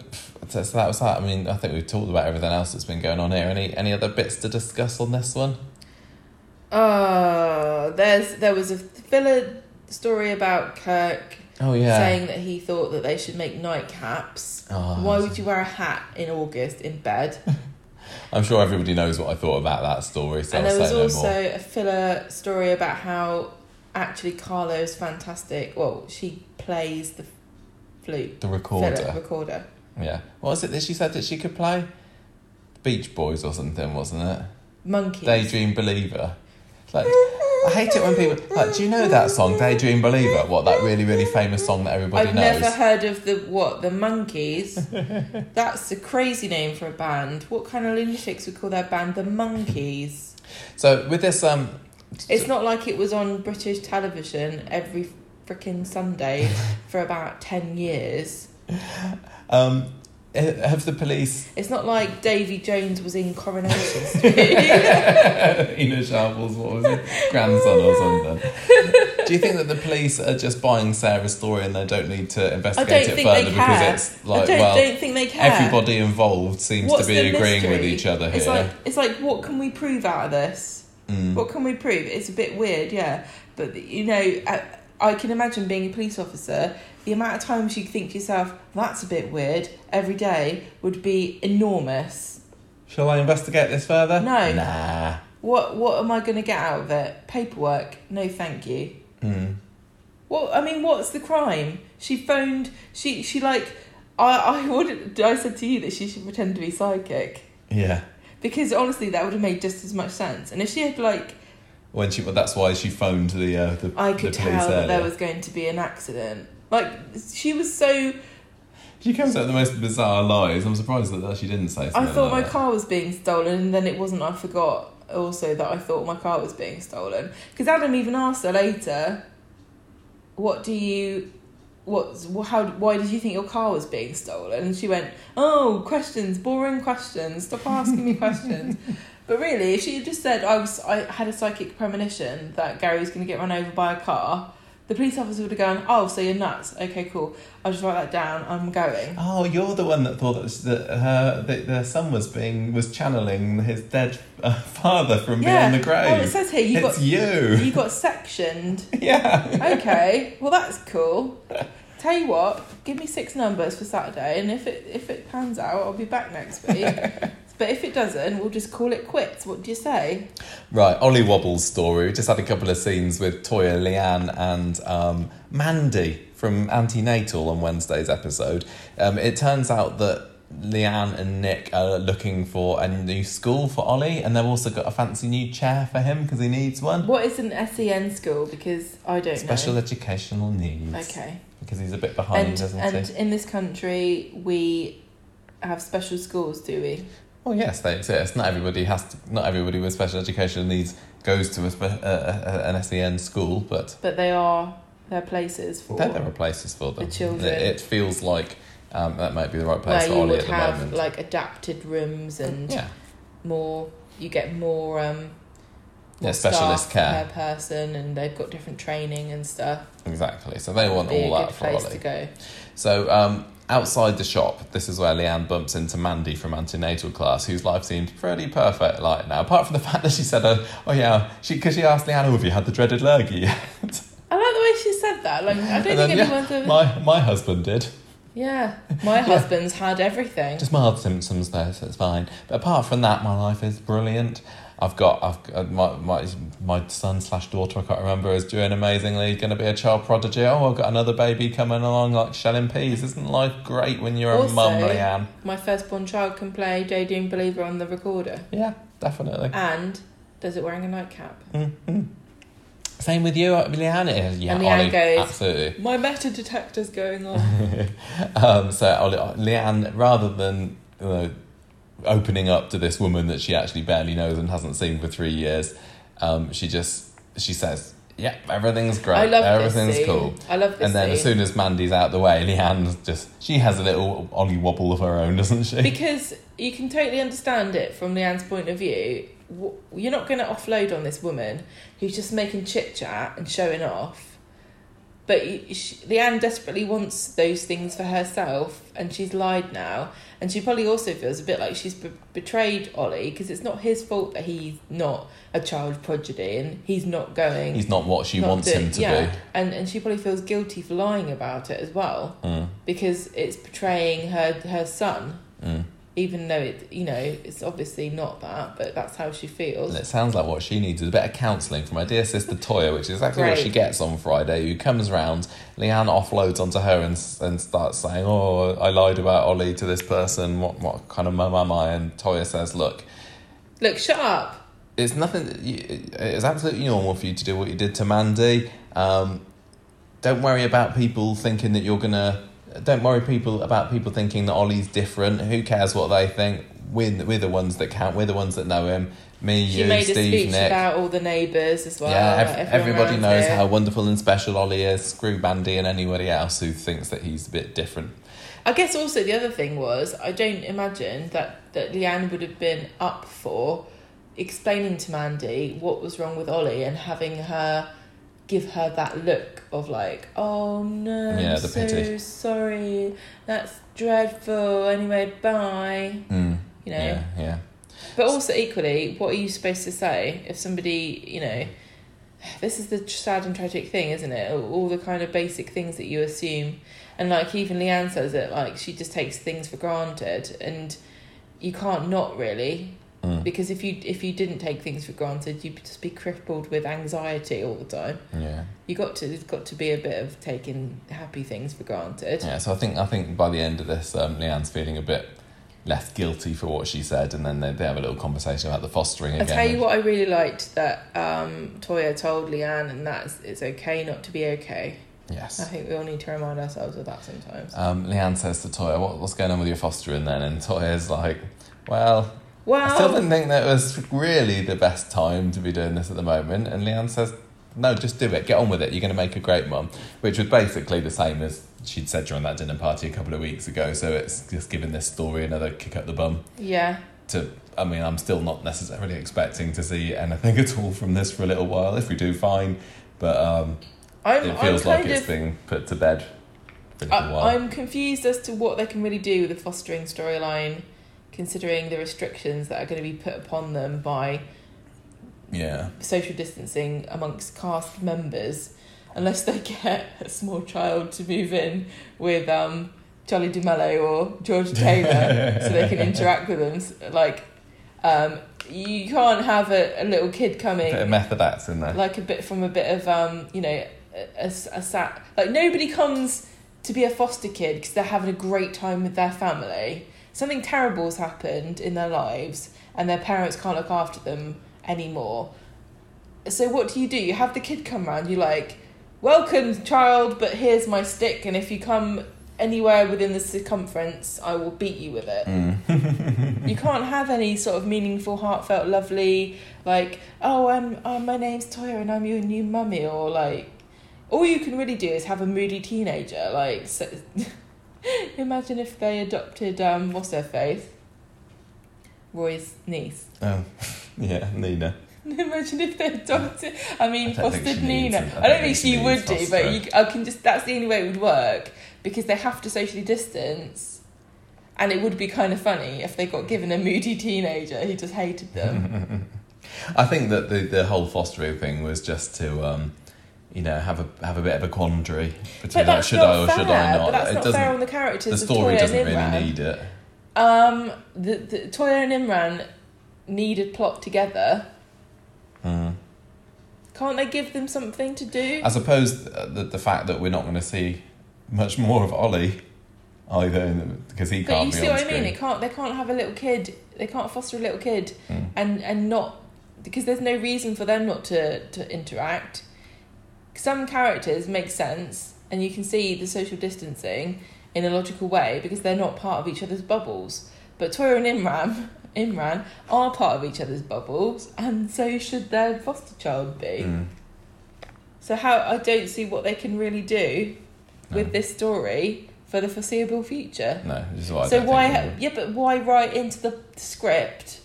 so that was that. I mean, I think we've talked about everything else that's been going on here. Any any other bits to discuss on this one? Uh, there's there was a filler story about Kirk Oh yeah. saying that he thought that they should make nightcaps. Oh, Why would you wear a hat in August in bed? [LAUGHS] I'm sure everybody knows what I thought about that story, so and there was also more. a filler story about how actually Carlo's fantastic. Well, she plays the flute. The recorder. recorder. Yeah. What was it that she said that she could play? Beach Boys or something, wasn't it? Monkey. Daydream Believer. Like, I hate it when people like. Do you know that song, Daydream Believer? What that really, really famous song that everybody knows? I've never heard of the what the Monkees. [LAUGHS] That's a crazy name for a band. What kind of lunatics would call their band the Monkees? So with this, um, It's not like it was on British television every freaking Sunday [LAUGHS] for about ten years. um, have the police It's not like Davy Jones was in Coronation [LAUGHS] Street. [LAUGHS] Ena Sharples' what was it grandson or something? Do you think that the police are just buying Sarah's story and they don't need to investigate it further because it's I like don't, well don't think they care. everybody involved seems What's to be agreeing with each other here. It's like it's like what can we prove out of this? Mm. What can we prove? It's a bit weird, yeah. But you know, I, I can imagine being a police officer. The amount of times you think to yourself, "That's a bit weird," every day would be enormous. Shall I investigate this further? No. Nah. What What am I going to get out of it? Paperwork? No, thank you. Mm. What I mean, what's the crime? She phoned. She she like. I I would. I said to you that she should pretend to be psychic Yeah. because honestly, that would have made just as much sense. And if she had like, When she, well, that's why she phoned the uh, the, I could police tell that earlier. there was going to be an accident. Like she was so. She comes out with the most bizarre lies. I'm surprised that she didn't say I thought my that. car was being stolen, and then it wasn't. I forgot also that I thought my car was being stolen because Adam even asked her later, "What do you, what's how? Why did you think your car was being stolen?" And she went, "Oh, questions, boring questions. Stop asking me questions." [LAUGHS] But really, if she had just said I was, I had a psychic premonition that Gary was going to get run over by a car. The police officer would have gone, "Oh, so you're nuts? Okay, cool. I'll just write that down. I'm going." Oh, you're the one that thought that, that her that their son was being was channeling his dead uh, father from beyond the grave. Oh, it says here you it's got you. you got sectioned. [LAUGHS] yeah. Okay, well that's cool. Tell you what, give me six numbers for Saturday, and if it if it pans out, I'll be back next week. [LAUGHS] but if it doesn't, we'll just call it quits. What do you say? Right, Ollie Wobble's story. We just had a couple of scenes with Toyah, Leanne, and um, Mandy from Antenatal on Wednesday's episode. Um, it turns out that Leanne and Nick are looking for a new school for Ollie, and they've also got a fancy new chair for him because he needs one. What is an SEN school? Because I don't Special know. educational needs. Okay, Because he's a bit behind, and isn't and he? And in this country we have special schools, do we? Well, yes, they exist. Not everybody has to. Not everybody with special educational needs goes to a, uh, uh, an SEN school, but But they are they're places for there, there are places for them. The children. It, it feels like um, that might be the right where place for you Ollie would at the have moment. like adapted rooms and yeah, more. You get more um, yeah, specialist care. per person, and they've got different training and stuff. Exactly. So they want all that for Ollie. to go. So um, outside the shop, this is where Leanne bumps into Mandy from antenatal class, whose life seemed pretty perfect. Like now, apart from the [LAUGHS] fact that she said, "Oh, oh yeah," she because she asked Leanne, "Oh, have you had the dreaded lurgy yet?" I like the way she said that. Like I don't think then, yeah, anyone's ever. my my husband did. yeah, my [LAUGHS] husband's had everything. Just mild symptoms though, so it's fine. But apart from that, my life is brilliant. I've got, I've my my my son slash daughter, I can't remember, is doing amazingly. Going to be a child prodigy. Oh, I've got another baby coming along, like shelling peas. Isn't life great when you're Also- a mum, Leanne? My firstborn child can play and Believer on the recorder, Yeah, definitely. and does it wearing a nightcap. mm Same with you, uh, Leanne. Uh, Yeah, And Leanne Ollie, goes- absolutely. My meta detector's going on. [LAUGHS] um, so Ollie, Leanne, rather than you know, opening up to this woman that she actually barely knows and hasn't seen for three years, um, she just she says, "Yeah, everything's great. I love everything's this scene. cool." I love this And then scene. as soon as Mandy's out the way, Leanne just she has a little Ollie wobble of her own, doesn't she? because you can totally understand it from Leanne's point of view. You're not going to offload on this woman who's just making chit chat and showing off. But she, Leanne desperately wants those things for herself, and she's lied now. And she probably also feels a bit like she's be- betrayed Ollie because it's not his fault that he's not a child prodigy and he's not going. He's not what she not wants doing- him to yeah. be. And and she probably feels guilty for lying about it as well Mm, because it's betraying her her son mm. Even though it you know it's obviously not that but that's how she feels And it sounds like what she needs is a bit of counselling from her dear sister Toyah, which is exactly what she gets on Friday. Who comes round, Leanne offloads onto her and and starts saying, "Oh, I lied about Ollie to this person. What what kind of mum am I?" And Toyah says, "Look, look shut up it's nothing. It's absolutely normal for you to do what you did to Mandy. Um, don't worry about people thinking that you're gonna. Don't worry people about people thinking that Ollie's different. Who cares what they think? We're, we're the ones that count. We're the ones that know him. Me, she you, made a Steve, speech Nick. about all the neighbours as well yeah, ev- everybody knows here. how wonderful and special Ollie is. Screw Bandy and anybody else who thinks that he's a bit different. I guess also the other thing was I don't imagine that that Leanne would have been up for explaining to Mandy what was wrong with Ollie and having her give her that look of like, oh no, Yeah, I'm the so pity. sorry, that's dreadful. Anyway, bye. Mm. You know, Yeah, yeah. but also equally, what are you supposed to say if somebody, you know, this is the sad and tragic thing, isn't it? All the kind of basic things that you assume, and like even Leanne says it, like she just takes things for granted, and you can't not really, Mm. because if you if you didn't take things for granted, you'd just be crippled with anxiety all the time. Yeah. You got to there's got to be a bit of taking happy things for granted. Yeah, so I think I think by the end of this, um, Leanne's feeling a bit less guilty for what she said, and then they, they have a little conversation about the fostering I again. tell you what, I really liked that um, Toyah told Leanne, and that's it's okay not to be okay. Yes. I think we all need to remind ourselves of that sometimes. Um, Leanne says to Toyah, what, "What's going on with your fostering then?" And Toyah's like, "Well, I still didn't think that was really the best time to be doing this at the moment." And Leanne says, "No, just do it. Get on with it. You're going to make a great mum," which was basically the same as she'd said during that dinner party a couple of weeks ago. So it's just giving this story another kick up the bum. yeah, to I mean, I'm still not necessarily expecting to see anything [LAUGHS] at all from this for a little while. If we do, fine. But um, I'm. it feels I'm like it's of. being put to bed for a little I, while. I'm confused as to what they can really do with the fostering storyline, considering the restrictions that are going to be put upon them by yeah, social distancing amongst cast members, unless they [LAUGHS] get a small child to move in with um, Charlie D'Amelio or George [LAUGHS] Taylor so they can interact with them. Like, um, you can't have a, a little kid coming bit of method acts in there. like a bit from a bit of um, you know a, a, a sat like nobody comes to be a foster kid because they're having a great time with their family. Something terrible has happened in their lives, and their parents can't look after them anymore. So what do you do? You have the kid come round. you're like, welcome, child, but here's my stick, and if you come anywhere within the circumference, I will beat you with it. Mm. [LAUGHS] You can't have any sort of meaningful, heartfelt, lovely, like, oh, I'm, oh, my name's Toyah and I'm your new mummy, or like, all you can really do is have a moody teenager. Like, so, [LAUGHS] [LAUGHS] imagine if they adopted, um, what's her face? Roy's niece. oh, [LAUGHS] yeah, Nina. [LAUGHS] Imagine if they adopted. I mean, I don't fostered Nina. I I, don't don't think she she would do, but you, I can just. That's the only way it would work because they have to socially distance, and it would be kind of funny if they got given a moody teenager who just hated them. I think that the, the whole fostering thing was just to, um, you know, have a have a bit of a quandary between like, should I or fair. should I not? But that's it not doesn't. fair on the characters. the story doesn't really need it. Um, the, the Toyah and Imran needed plot together. Mm. Can't they give them something to do? I suppose uh, the, the fact that we're not going to see much more of Ollie either because he But can't you be see on what I screen. mean? It can't. They can't have a little kid. They can't foster a little kid Mm. and and not because there's no reason for them not to to interact. Some characters make sense, and you can see the social distancing in a logical way because they're not part of each other's bubbles. But Toyah and Imran, [LAUGHS] Imran are part of each other's bubbles, and so should their foster child be. Mm. So how I don't see what they can really do No. with this story for the foreseeable future. No, this is what I So why? Ha- yeah, but why write into the script?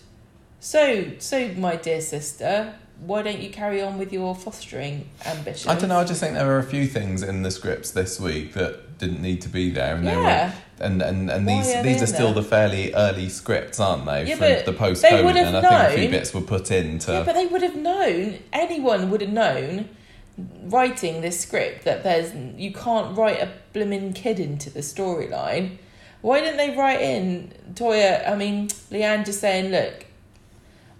So, so my dear sister, why don't you carry on with your fostering ambitions? I don't know. I just think there were a few things in the scripts this week that didn't need to be there, and they were Yeah, and and, and Why these are these are still there? the fairly early scripts, aren't they? Yeah, from but the post COVID, and I think a few known- bits were put in to. yeah, but they would have known. Anyone would have known. Writing this script that there's you can't write a blooming kid into the storyline. Why didn't they write in Toyah? I mean, Leanne just saying, "Look,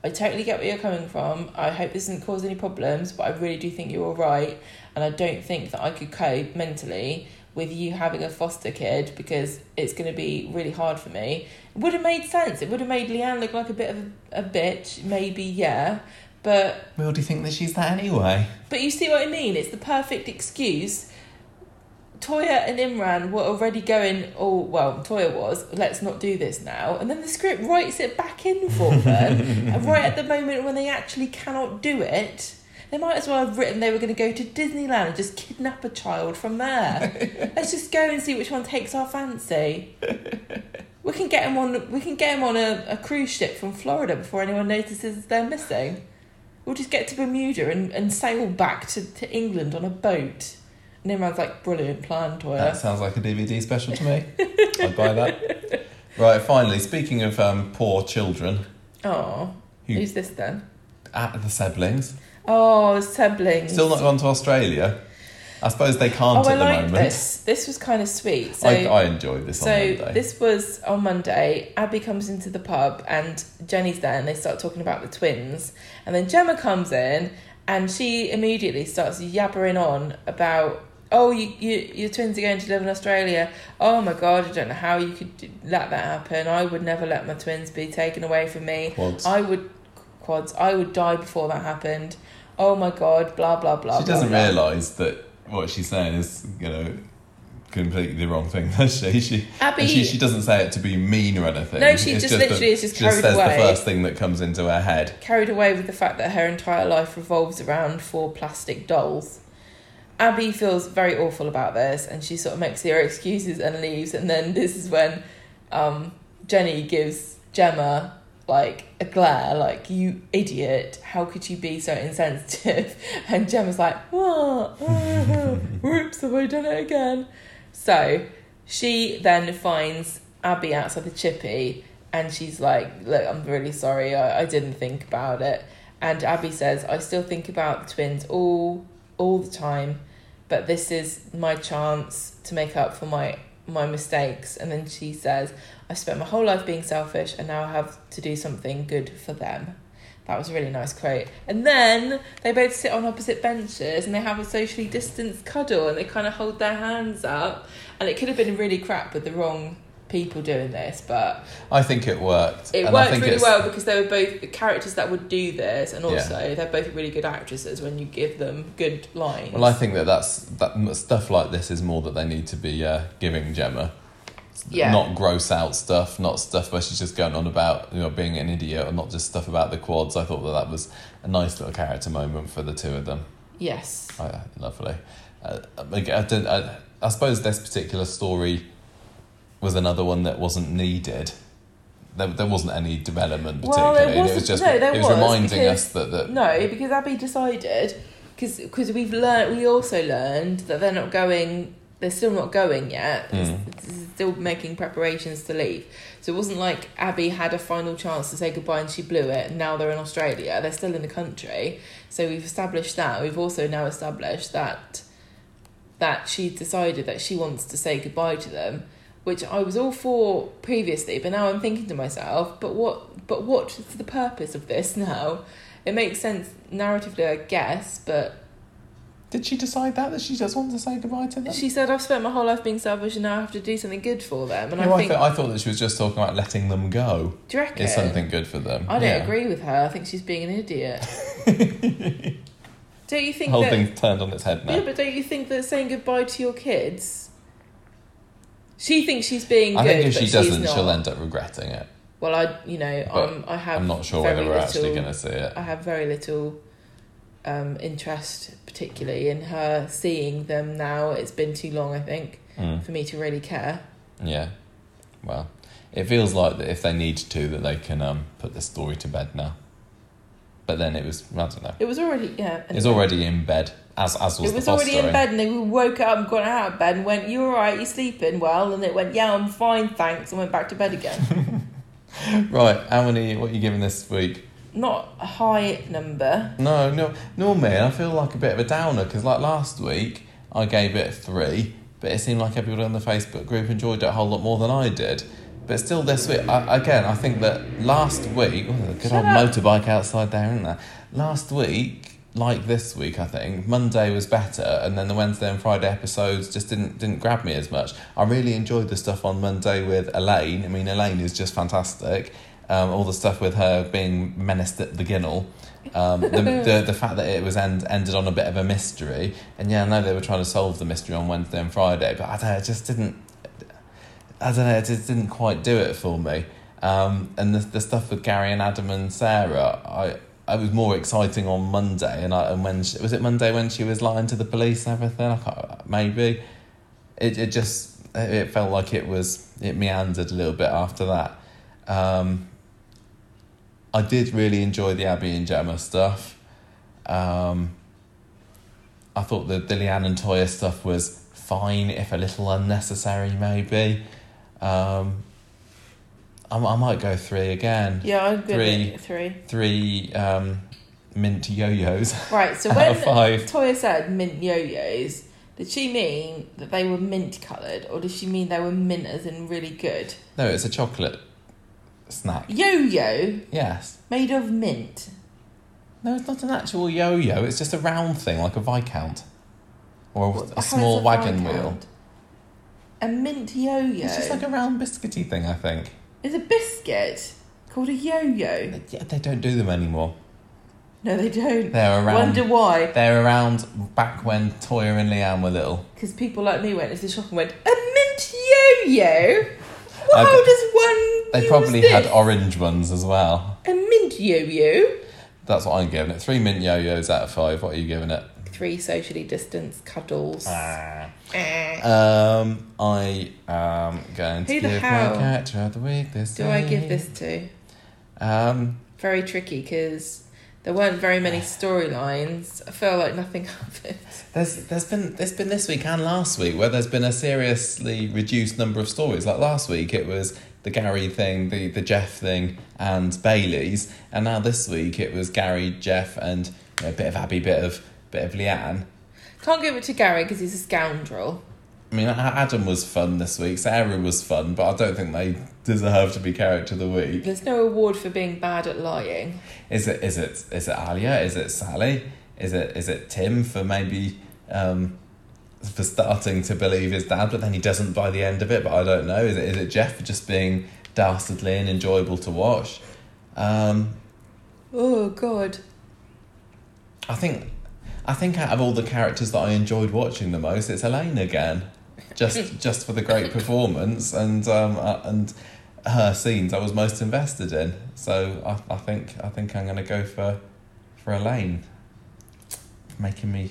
I totally get where you're coming from. I hope this doesn't cause any problems, but I really do think you're all right. And I don't think that I could cope mentally with you having a foster kid because it's going to be really hard for me. It would have made sense. It would have made Leanne look like a bit of a, a bitch, maybe, yeah. But well, do you think that she's that anyway? but you see what I mean? It's the perfect excuse. Toyah and Imran were already going, oh, well, Toyah was, let's not do this now. And then the script writes it back in for [LAUGHS] them, and right at the moment when they actually cannot do it. They might as well have written they were going to go to Disneyland and just kidnap a child from there. [LAUGHS] Let's just go and see which one takes our fancy. We can get them on. We can get him on a, a cruise ship from Florida before anyone notices they're missing. We'll just get to Bermuda and, and sail back to, to England on a boat. Everyone's like, brilliant plan, Toyah. That sounds like a DVD special to me. I'd buy that. Right, finally, speaking of um, poor children, Oh, Who- who's this then? at the siblings, Oh, the siblings. still not gone to Australia. I suppose they can't Oh, I at the like moment. this. This was kind of sweet. So, I, I enjoyed this so on Monday. this was on Monday. Abi comes into the pub and Jenny's there, and they start talking about the twins. And then Gemma comes in, and she immediately starts yabbering on about. Oh, you, you, your twins are going to live in Australia. Oh my god, I don't know how you could let that happen. I would never let my twins be taken away from me. Quads. I would, quads, I would die before that happened. Oh my god, blah, blah, blah. she blah, doesn't blah. realise that what she's saying is, you know, completely the wrong thing, [LAUGHS] does she? She, Abi- she, she doesn't say it to be mean or anything. No, she It's just the- literally is just she just says away. the first thing that comes into her head. carried away with the fact that her entire life revolves around four plastic dolls. Abi feels very awful about this and she sort of makes her excuses and leaves. And then this is when um, Jenny gives Gemma like a glare, like, you idiot, how could you be so insensitive? [LAUGHS] And Gemma's like, what? [LAUGHS] Whoops, have I done it again? So she then finds Abi outside the chippy and she's like, Look, I'm really sorry, I, I didn't think about it. And Abi says, I still think about the twins all all the time, but this is my chance to make up for my my mistakes. And then she says, I've spent my whole life being selfish and now I have to do something good for them. That was a really nice quote. And then they both sit on opposite benches and they have a socially distanced cuddle and they kind of hold their hands up. And it could have been really crap with the wrong people doing this, but I think it worked. it and I worked really it's- well because they were both characters that would do this, and Yeah. also they're both really good actresses when you give them good lines. Well, I think that that's that stuff like this is more that they need to be uh, giving Gemma. Yeah. Not gross out stuff, not stuff where she's just going on about you know being an idiot, or not just stuff about the quads. I thought that that was a nice little character moment for the two of them. yes, I, lovely. Uh, I, I, don't, I, I suppose this particular story was another one that wasn't needed. There, there wasn't any development Well, particularly. and it was wasn't- just no, it was, was, reminding because- us that, that no, because Abi decided because we've learned we also learned that they're not going. They're still not going yet. Mm. still making preparations to leave. So it wasn't like Abi had a final chance to say goodbye and she blew it. And now they're in Australia. They're still in the country. So we've established that. We've also now established that that she decided that she wants to say goodbye to them, which I was all for previously, but now I'm thinking to myself, but what but what's the purpose of this [LAUGHS] now? It makes sense narratively, I guess, but did she decide that that she just wanted to say goodbye to them? she said I've spent my whole life being selfish and now I have to do something good for them. And No, I I, think thought, I thought that she was just talking about letting them go. do you reckon? Is something good for them? I don't Yeah. agree with her. I think she's being an idiot. [LAUGHS] don't you The think whole that thing's turned on its head now. Yeah, but don't you think that saying goodbye to your kids? She thinks she's being I good, think if she doesn't, she'll end up regretting it. Well, I, you know, But um, I have. I'm not sure whether we're actually going to see it. I have very little um, interest, particularly in her seeing them now. It's been too long, I think, Mm. for me to really care. Yeah. Well, it feels like that if they need to, that they can um, put the story to bed now. But then it was, I don't know. It was already, yeah. It was already in bed, as as was It was already in bed, and they woke up and got out of bed and went, "You all right? You sleeping well?" And it went, "Yeah, I'm fine, thanks," and went back to bed again. [LAUGHS] Right, how many, what are you giving this week? Not a high number. No, no, normally I feel like a bit of a downer because, like last week, I gave it a three, but it seemed like everybody on the Facebook group enjoyed it a whole lot more than I did. But still, this week, I, again, I think that last week, oh, a good Shut old up. motorbike outside there, isn't there? Last week, like this week, I think Monday was better, and then the Wednesday and Friday episodes just didn't didn't grab me as much. I really enjoyed the stuff on Monday with Elaine. I mean, Elaine is just fantastic. Um, all the stuff with her being menaced at the ginnel. Um, the, [LAUGHS] the the fact that it was end, ended on a bit of a mystery, and yeah, I know they were trying to solve the mystery on Wednesday and Friday, but I don't know, just didn't. I don't know, it just didn't quite do it for me. Um, and the the stuff with Gary and Adam and Sarah, I it was more exciting on Monday, and I and when she, was it Monday when she was lying to the police and everything. I maybe it it just it felt like it was it meandered a little bit after that. Um, I did really enjoy the Abi and Gemma stuff. Um, I thought the, the Leanne and Toyah stuff was fine, if a little unnecessary, maybe. Um, I, I might go three again. Yeah, I'm good Three. three. Three um, mint yo-yos. [LAUGHS] Right, so when five. Toyah said mint yo-yos, did she mean that they were mint coloured, or did she mean they were mint as in really good? No, it's a chocolate snack. Yo-yo Yes. made of mint. No, it's not an actual yo-yo. It's just a round thing, like a viscount, or What- a small a wagon Viscount? wheel. A mint yo-yo. It's just like a round biscuity thing, I think. It's a biscuit called a yo-yo. Yeah, they don't do them anymore. No, they don't. They're around. Wonder why? They're around back when Toyah and Leanne were little. Because people like me went into the shop and went, a mint yo-yo? Well, how does one They probably this? had orange ones as well. A mint yo-yo? That's what I'm giving it. Three mint yo-yos out of five. What are you giving it? Three socially distanced cuddles. Ah. Eh. Um, I am going to Who the give hell my character of the week this Do I give this to? Um, Very tricky because there weren't very many storylines. I feel like nothing [LAUGHS] happened. there's there's been there's been this week and last week where there's been a seriously reduced number of stories. Like last week, it was the Gary thing, the the Geoff thing, and Bailey's, and now this week it was Gary, Geoff, and you know, a bit of Abi, bit of bit of Leanne. Can't give it to Gary because he's a scoundrel. I mean, Adam was fun this week. Sarah was fun, but I don't think they deserve to be character of the week. There's no award for being bad at lying. Is it is it is it Alya? Is it Sally? Is it is it Tim for maybe um, for starting to believe his dad, but then he doesn't by the end of it? But I don't know. Is it is it Geoff for just being dastardly and enjoyable to watch? Um, Oh, God. I think I think out of all the characters that I enjoyed watching the most, it's Elaine again. Just [LAUGHS] just for the great performance and um, uh, and her scenes I was most invested in. So I, I think I think I'm gonna go for for Elaine. Making me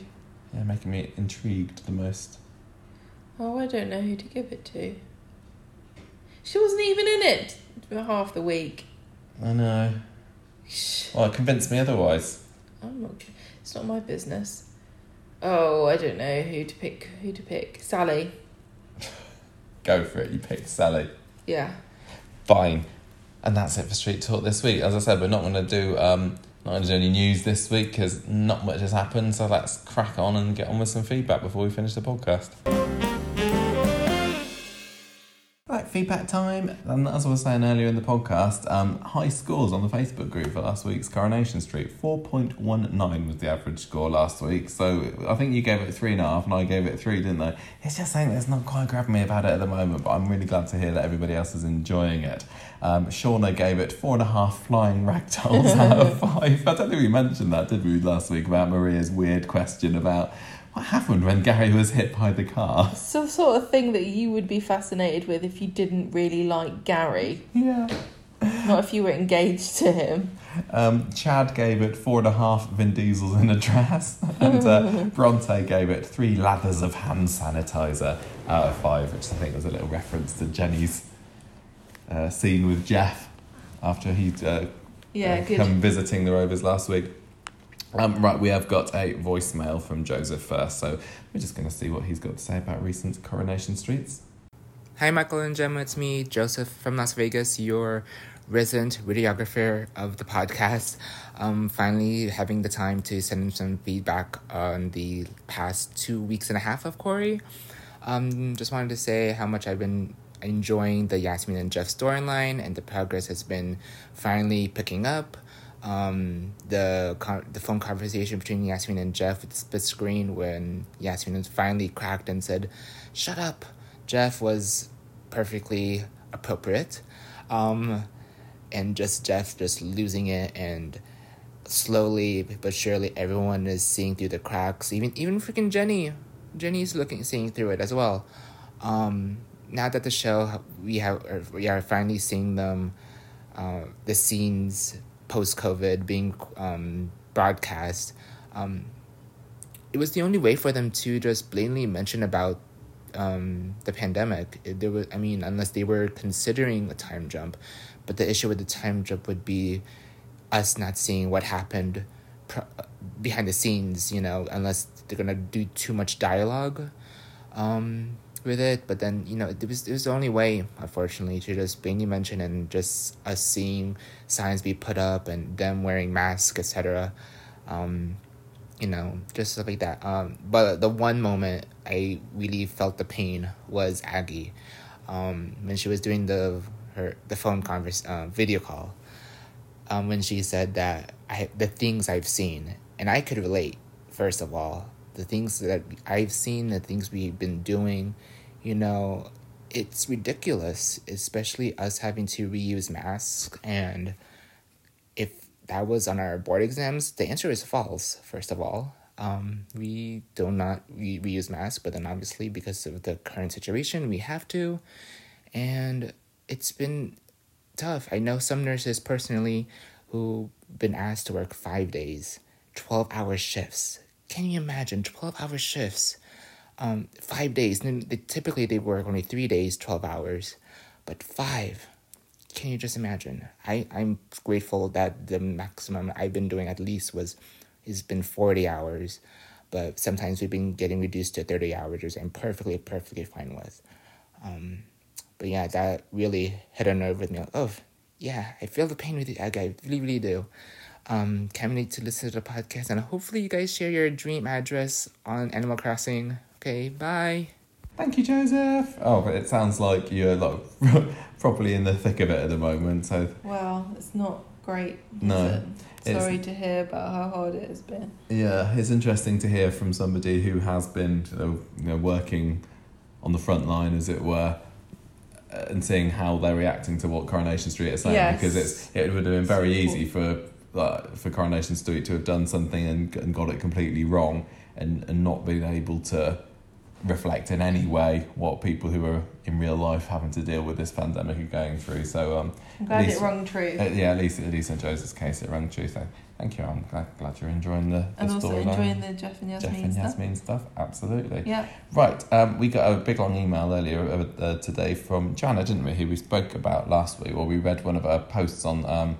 yeah, making me intrigued the most. Oh, I don't know who to give it to. She wasn't even in it for half the week. I know. Well, it convinced me otherwise. I'm not. It's not my business. Oh, I don't know who to pick. Who to pick? Sally. Go for it. You picked Sally. Yeah. Fine. And that's it for Street Talk this week. As I said, we're not going to do um, not going to do any news this week because not much has happened. So let's crack on and get on with some feedback before we finish the podcast. Feedback time. And as I was saying earlier in the podcast, um, high scores on the Facebook group for last week's Coronation Street. 4.19 was the average score last week. So I think you gave it three and a half and I gave it three, didn't I? It's just saying that's not quite grabbing me about it at the moment, but I'm really glad to hear that everybody else is enjoying it. Um, Shauna gave it four and a half flying ragdolls out of [LAUGHS] five. I don't think we mentioned that, did we, last week about Maria's weird question about what happened when Gary was hit by the car. It's the sort of thing that you would be fascinated with if you didn't really like Gary, Yeah. not if you were engaged to him. Um, Chad gave it four and a half Vin Diesels in a dress, [LAUGHS] and uh, [LAUGHS] Bronte gave it three lathers of hand sanitizer out of five, which I think was a little reference to Jenny's uh, scene with Geoff after he'd uh, Yeah, uh, come visiting the Rovers last week. Um, right, we have got a voicemail from Joseph first, so we're just going to see what he's got to say about recent Coronation Streets. Hi, Michael and Gemma. It's me, Joseph from Las Vegas, your resident videographer of the podcast. Um, finally, having the time to send in some feedback on the past two weeks and a half of Corrie. Um, just wanted to say how much I've been enjoying the Yasmeen and Geoff storyline, and the progress has been finally picking up. Um, the con- the phone conversation between Yasmeen and Geoff with the split screen when Yasmeen finally cracked and said, "Shut up." Geoff was perfectly appropriate. Um, and just Geoff just losing it and slowly but surely everyone is seeing through the cracks. Even even freaking Jenny. Jenny's looking seeing through it as well. Um, now that the show we have we are finally seeing them uh, the scenes post COVID being um, broadcast, um, it was the only way for them to just blatantly mention about um, the pandemic. There was, I mean, unless they were considering a time jump, but the issue with the time jump would be us not seeing what happened behind the scenes. You know, unless they're gonna do too much dialogue um, with it. But then you know, it was it was the only way, unfortunately, to just blatantly mention and just us seeing signs be put up and them wearing masks, etc. Um, you know, just stuff like that. Um, but the one moment I really felt the pain was Aggie, um, when she was doing the her the phone converse uh, video call, um, when she said that I the things I've seen and I could relate. First of all, the things that I've seen, the things we've been doing, you know, it's ridiculous, especially us having to reuse masks and if that was on our board exams, the answer is false, first of all. Um, we do not re- reuse masks, but then obviously, because of the current situation, we have to. And it's been tough. I know some nurses personally who've been asked to work five days, 12 hour shifts. Can you imagine 12 hour shifts? Um, five days. They, typically, they work only three days, 12 hours, but five can you just imagine? I, I'm grateful that the maximum I've been doing at least was has been 40 hours, but sometimes we've been getting reduced to 30 hours, which I'm perfectly, perfectly fine with. Um, but yeah, that really hit a nerve with me. Like, oh, yeah, I feel the pain with you. I really, really do. Um, can't wait to listen to the podcast, and hopefully you guys share your dream address on Animal Crossing. Okay, bye. Thank you, Joseph. Oh, but it sounds like you're like [LAUGHS] properly in the thick of it at the moment. So Well, it's not great. is No, it? it's- Sorry to hear about how hard it has been. yeah, it's interesting to hear from somebody who has been you know, working on the front line, as it were, uh, and seeing how they're reacting to what Coronation Street is saying. Yes. Because it's it would have been very easy for for Coronation Street to have done something and, and got it completely wrong, and and not been able to reflect in any way what people who are in real life having to deal with this pandemic are going through. So um, I'm glad least- it rung true. uh, yeah, at least at least in Joseph's case, it rang true. So thank you. I'm glad, glad you're enjoying the, the and also enjoying the Geoff and Yasmeen, Geoff and. Yasmeen stuff. Absolutely. Yeah. Right. Um, we got a big long email earlier uh, uh, today from Joanna, didn't we? Who we spoke about last week, or we read one of her posts on um,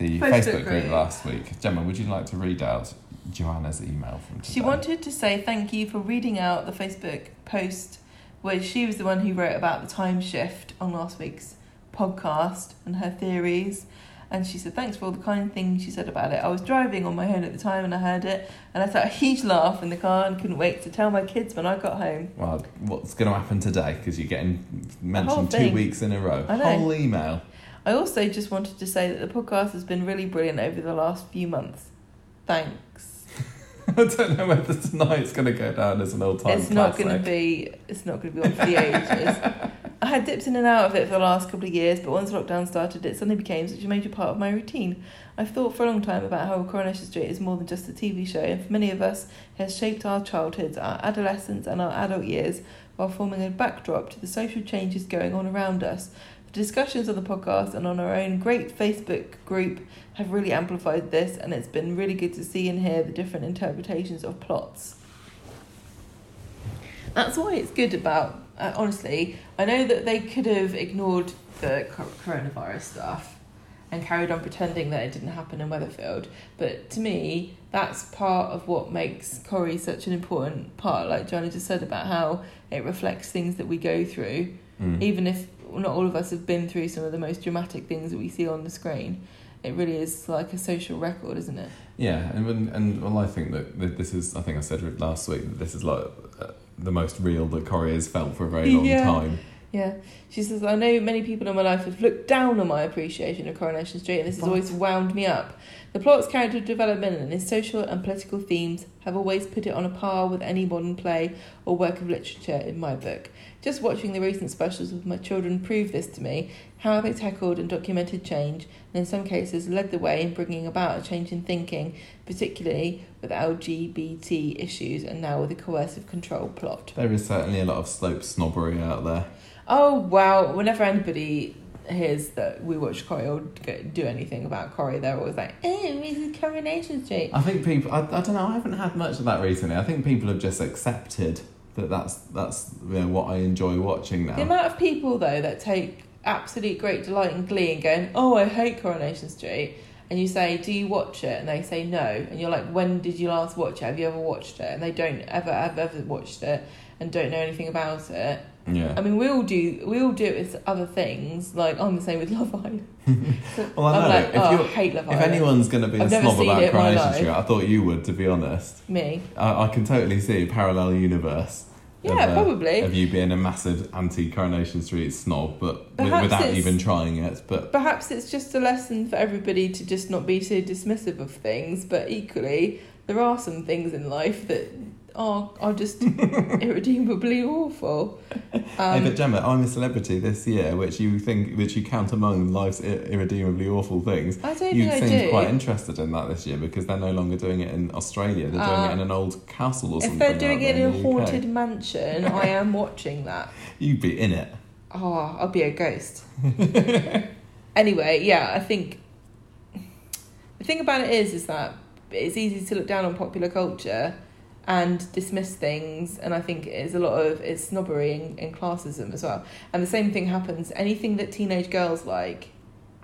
the Facebook Facebook, group group. last week. Gemma, would you like to read out Joanna's email from today? She wanted to say thank you for reading out the Facebook post where she was the one who wrote about the time shift on last week's podcast and her theories. And she said, Thanks for all the kind things she said about it. I was driving on my own at the time and I heard it, and I felt a huge laugh in the car and couldn't wait to tell my kids when I got home. Well, what's going to happen today? Because you're getting mentioned two weeks in a row. Whole email. I also just wanted to say that the podcast has been really brilliant over the last few months. Thanks. [LAUGHS] I don't know whether tonight's going to go down as an old time. it's not going to be. It's not going to be on for the ages. [LAUGHS] I had dipped in and out of it for the last couple of years, but once lockdown started, it suddenly became such a major part of my routine. I've thought for a long time about how Coronation Street is more than just a TV show, and for many of us, it has shaped our childhoods, our adolescence, and our adult years, while forming a backdrop to the social changes going on around us. Discussions on the podcast and on our own great Facebook group have really amplified this, and it's been really good to see and hear the different interpretations of plots. That's why it's good about, uh, honestly, I know that they could have ignored the coronavirus stuff and carried on pretending that it didn't happen in Weatherfield, but to me, that's part of what makes Corrie such an important part, like Joanna just said about how it reflects things that we go through, Mm. even if not all of us have been through some of the most dramatic things that we see on the screen. It really is like a social record, isn't it? Yeah, and when- and well, I think that this is. I think I said last week. That this is like uh, the most real that Corrie has felt for a very long Yeah. time. Yeah. She says, I know many people in my life have looked down on my appreciation of Coronation Street, and this has What? always wound me up. The plot's character development and its social and political themes have always put it on a par with any modern play or work of literature in my book. Just watching the recent specials with my children proved this to me how they tackled and documented change, and in some cases led the way in bringing about a change in thinking, particularly with LGBT issues and now with the coercive control plot. There is certainly a lot of slope snobbery out there. Oh wow! Whenever anybody hears that we watch Corrie or do anything about Corrie, they're always like, "Eh, this is Coronation Street." I think people. I, I don't know. I haven't had much of that recently. I think people have just accepted that that's that's you know, what I enjoy watching now. The amount of people though that take absolute great delight and glee and going, "Oh, I hate Coronation Street," and you say, "Do you watch it?" and they say no, and you're like, "When did you last watch it? Have you ever watched it?" and they don't ever have ever watched it and don't know anything about it. Yeah. I mean, we all do. We all do it with other things. Like I'm the same with Love Island. [LAUGHS] Well, I I'm know. like, If oh, hate Love If anyone's going to be a I've never snob about Coronation. Street, I thought you would, to be honest. me, I, I can totally see parallel universe. yeah, of, uh, probably. Of you being a massive anti Coronation Street snob, but wi- without even trying it. But Perhaps it's just a lesson for everybody to just not be so dismissive of things, but equally, there are some things in life that are are just [LAUGHS] irredeemably awful. hey, Um, but Gemma, I'm a celebrity this year, which you think, which you count among life's ir- irredeemably awful things. I don't You think I do. quite interested in that this year because they're no longer doing it in Australia. They're doing Uh, it in an old castle or if something. they're doing it in a haunted mansion, I [LAUGHS] am watching that. you'd be in it. Oh, I'll be a ghost. [LAUGHS] anyway, yeah, I think the thing about it is, is that it's easy to look down on popular culture and dismiss things, and I think it's a lot of it's snobbery and, and classism as well. And the same thing happens. Anything that teenage girls like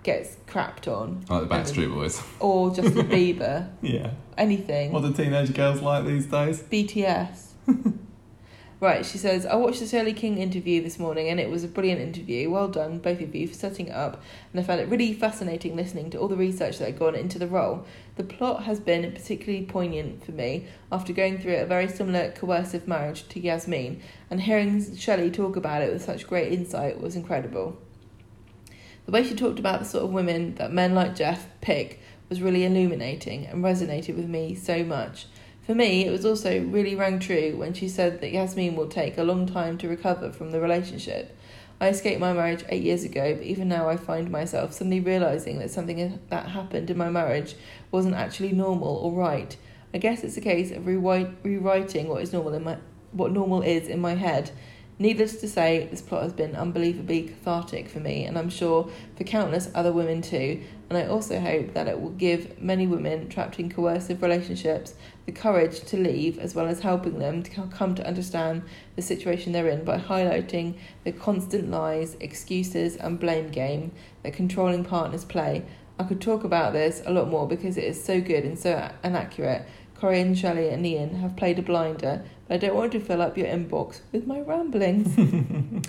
gets crapped on, Like the Backstreet Boys. or Justin [LAUGHS] Bieber, yeah. anything. What do teenage girls like these days? BTS. [LAUGHS] right, she says, I watched the Shelley King interview this morning and it was a brilliant interview. Well done, both of you, for setting it up. And I found it really fascinating listening to all the research that had gone into the role. The plot has been particularly poignant for me after going through a very similar coercive marriage to Yasmeen, and hearing Shelley talk about it with such great insight was incredible. The way she talked about the sort of women that men like Geoff pick was really illuminating and resonated with me so much. For me, it was also really rang true when she said that Yasmeen will take a long time to recover from the relationship. I escaped my marriage eight years ago, but even now I find myself suddenly realizing that something that happened in my marriage wasn't actually normal or right. I guess it's a case of rewriting what is normal in my what normal is in my head. Needless to say, this plot has been unbelievably cathartic for me, and I'm sure for countless other women too. And I also hope that it will give many women trapped in coercive relationships the courage to leave, as well as helping them to come to understand the situation they're in by highlighting the constant lies, excuses, and blame game that controlling partners play. I could talk about this a lot more because it is so good and so inaccurate. Corrie and Shelley and Ian have played a blinder, but I don't want to fill up your inbox with my ramblings. [LAUGHS]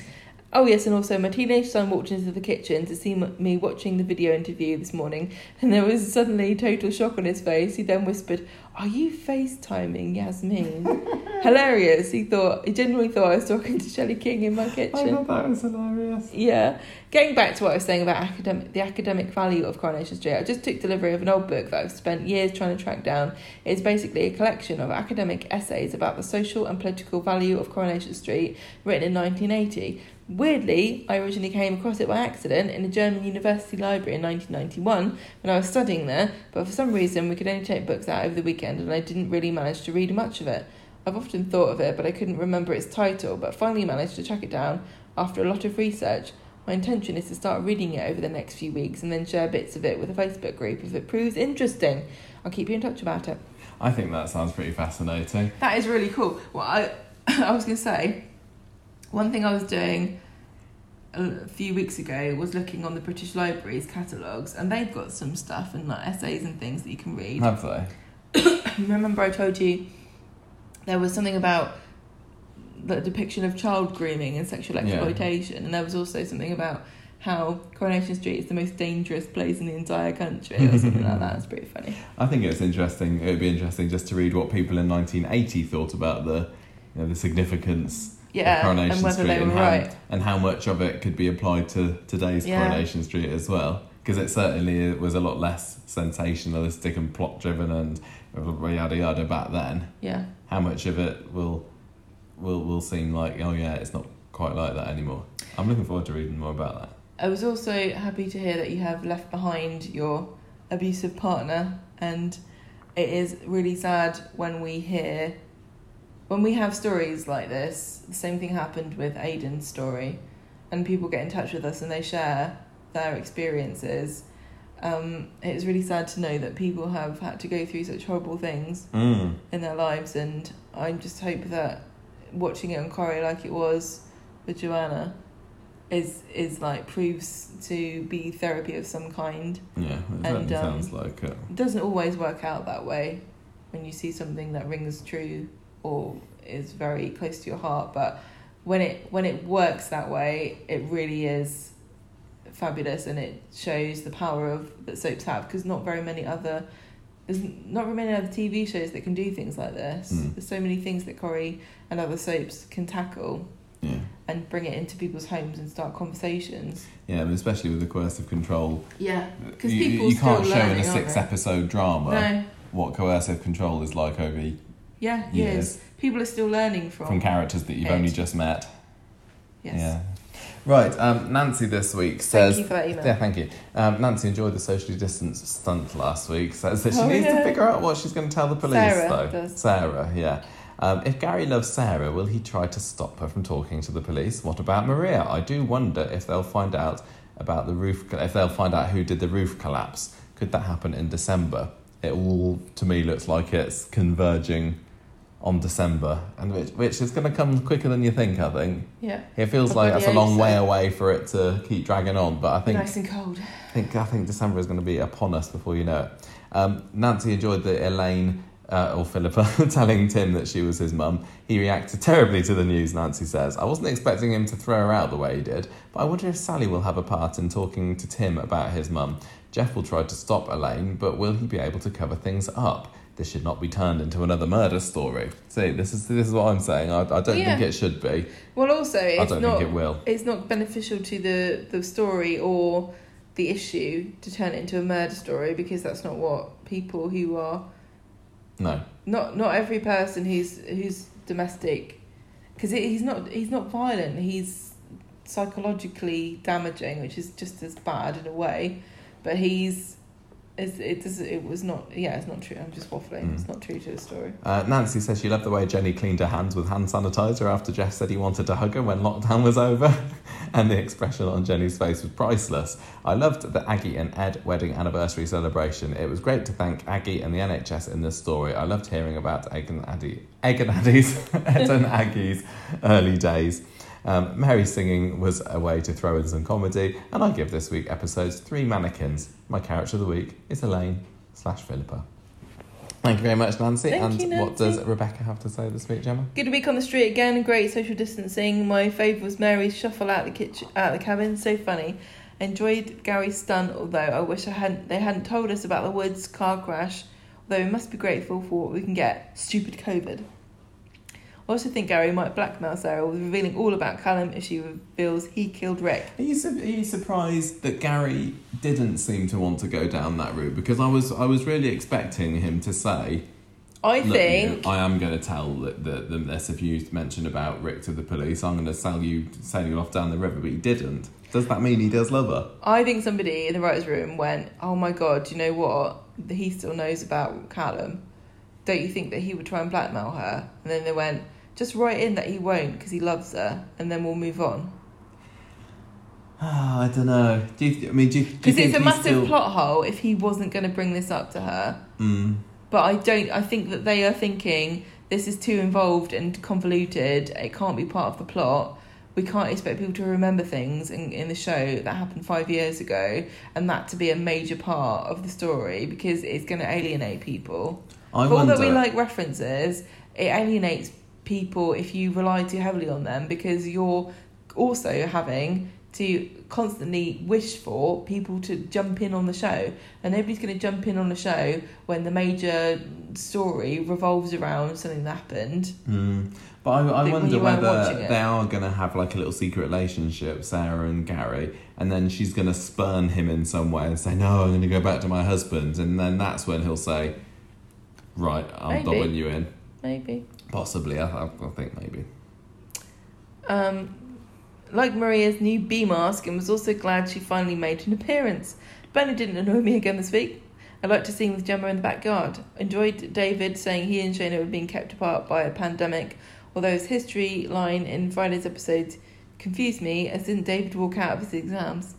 oh, yes, and also my teenage son walked into the kitchen to see m- me watching the video interview this morning, [LAUGHS] and there was suddenly total shock on his face. He then whispered, Are you FaceTiming Yasmeen? [LAUGHS] Hilarious. He thought, he genuinely thought I was talking to Shelley King in my kitchen. I thought that was hilarious. Yeah. Getting back to what I was saying about academic, the academic value of Coronation Street, I just took delivery of an old book that I've spent years trying to track down. It's basically a collection of academic essays about the social and political value of Coronation Street, written in 1980. Weirdly, I originally came across it by accident in a German university library in 1991 when I was studying there, but for some reason we could only take books out over the weekend and I didn't really manage to read much of it. I've often thought of it, but I couldn't remember its title, but finally managed to track it down after a lot of research. My intention is to start reading it over the next few weeks and then share bits of it with a Facebook group if it proves interesting. I'll keep you in touch about it. I think that sounds pretty fascinating. That is really cool. Well, I, [COUGHS] I was going to say, one thing I was doing a few weeks ago was looking on the British Library's catalogues, and they've got some stuff and like essays and things that you can read. Have they? [COUGHS] Remember, I told you there was something about the depiction of child grooming and sexual Yeah. exploitation, and there was also something about how Coronation Street is the most dangerous place in the entire country, or something like that. It's pretty funny. [LAUGHS] I think it's interesting. It would be interesting just to read what people in 1980 thought about the, you know, the significance Yeah, Coronation and whether Street they were and how, right. and how much of it could be applied to today's Yeah. Coronation Street as well. Because it certainly was a lot less sensationalistic and plot driven and yada yada back then. Yeah. How much of it will will will seem like oh yeah, it's not quite like that anymore. I'm looking forward to reading more about that. I was also happy to hear that you have left behind your abusive partner, and it is really sad when we hear, when we have stories like this. The same thing happened with Aidan's story, and people get in touch with us and they share their experiences. Um, it was really sad to know that people have had to go through such horrible things Mm. in their lives, and I just hope that watching it on Corrie like it was with Joanna is is like proves to be therapy of some kind. Yeah, it And, um, sounds like it. It doesn't always work out that way when you see something that rings true or is very close to your heart, but when it when it works that way, it really is fabulous and it shows the power of that soaps have because not very many other there's not very many other TV shows that can do things like this. Mm. There's so many things that Corrie and other soaps can tackle Yeah, and bring it into people's homes and start conversations. yeah, especially with the coercive control. Yeah, because you, people you can't show in a six-episode drama No, what coercive control is like over yeah, Years. years. People are still learning from. from characters that you've Ed. only just met. yes. Yeah. Right, um, Nancy this week says. Thank you for that email. Yeah, thank you. Um, Nancy enjoyed the socially distanced stunt last week. Says that she Oh, needs to figure out what she's going to tell the police, Sarah though. does. Sarah, yeah. Um, if Gary loves Sarah, will he try to stop her from talking to the police? What about Maria? I do wonder if they'll find out about the roof. If they'll find out who did the roof collapse. Could that happen in December? It all to me looks like it's converging on December, and which, which is going to come quicker than you think. I think. Yeah. It feels like that's a long way away for it to keep dragging on, but I think nice and cold. I think I think December is going to be upon us before you know it. Um, Nancy enjoyed the Elaine uh, or Philippa [LAUGHS] telling Tim that she was his mum. He reacted terribly to the news. Nancy says, "I wasn't expecting him to throw her out the way he did, but I wonder if Sally will have a part in talking to Tim about his mum. Geoff will try to stop Elaine, but will he be able to cover things up?" This should not be turned into another murder story. See, this is this is what I'm saying. I, I don't Yeah. think it should be. Well, also, it's I don't not. think it will. It's not beneficial to the the story or the issue to turn it into a murder story because that's not what people who are No. not not every person who's who's domestic because he's not he's not violent. He's psychologically damaging, which is just as bad in a way. But he's it's, it does it was not yeah it's not true. I'm just waffling. Mm. It's not true to the story. Uh, Nancy says she loved the way Jenny cleaned her hands with hand sanitizer after Geoff said he wanted to hug her when lockdown was over, [LAUGHS] and the expression on Jenny's face was priceless. I loved the Aggie and Ed wedding anniversary celebration. It was great to thank Aggie and the NHS in this story. I loved hearing about Egg and Addie, Egg and Addie's, [LAUGHS] Ed and Aggie's early days. Um, Mary singing was a way to throw in some comedy, and I give this week episodes three mannequins. My character of the week is Elaine slash Philippa. Thank you very much, Nancy. Thank and you, what does Rebecca have to say this week, Gemma? Good week on the street again. Great social distancing. My favourite was Mary's shuffle out the kitchen, out the cabin. So funny. Enjoyed Gary's stunt, although I wish I hadn't. They hadn't told us about the woods car crash. Although we must be grateful for what we can get. Stupid COVID. I also think Gary might blackmail Sarah with revealing all about Callum if she reveals he killed Rick. Are you, su- are you surprised that Gary didn't seem to want to go down that route? Because I was I was really expecting him to say, I you think know, I am going to tell the, the, the this if you mentioned about Rick to the police. I'm going to sell you sail you off down the river, but he didn't. Does that mean he does love her? I think somebody in the writers' room went, "Oh my god, do you know what? He still knows about Callum. Don't you think that he would try and blackmail her?" And then they went, "Just write in that he won't because he loves her, and then we'll move on." Ah, I don't know. Do you? I mean, do you? do you Because it's a massive still- plot hole if he wasn't going to bring this up to her. Mm. But I don't. I think that they are thinking this is too involved and convoluted. It can't be part of the plot. We can't expect people to remember things in, in the show that happened five years ago, and that to be a major part of the story because it's going to alienate people. I For all that wonder. we like references, it alienates people if you rely too heavily on them because you're also having to constantly wish for people to jump in on the show and nobody's going to jump in on the show when the major story revolves around something that happened Mm. But I, I wonder you weren't watching whether they are going to have like a little secret relationship, Sarah and Gary, and then she's going to spurn him in some way and say, "No, I'm going to go back to my husband," and then that's when he'll say, "Right, I'm Maybe. dobbing you in." maybe Possibly, I, I, think maybe. um, like Maria's new bee mask and was also glad she finally made an appearance. Benny didn't annoy me again this week. I liked to sing with Gemma in the backyard. Enjoyed David saying he and Shona were being kept apart by a pandemic, although his history line in Friday's episode confused me as didn't David walk out of his exams?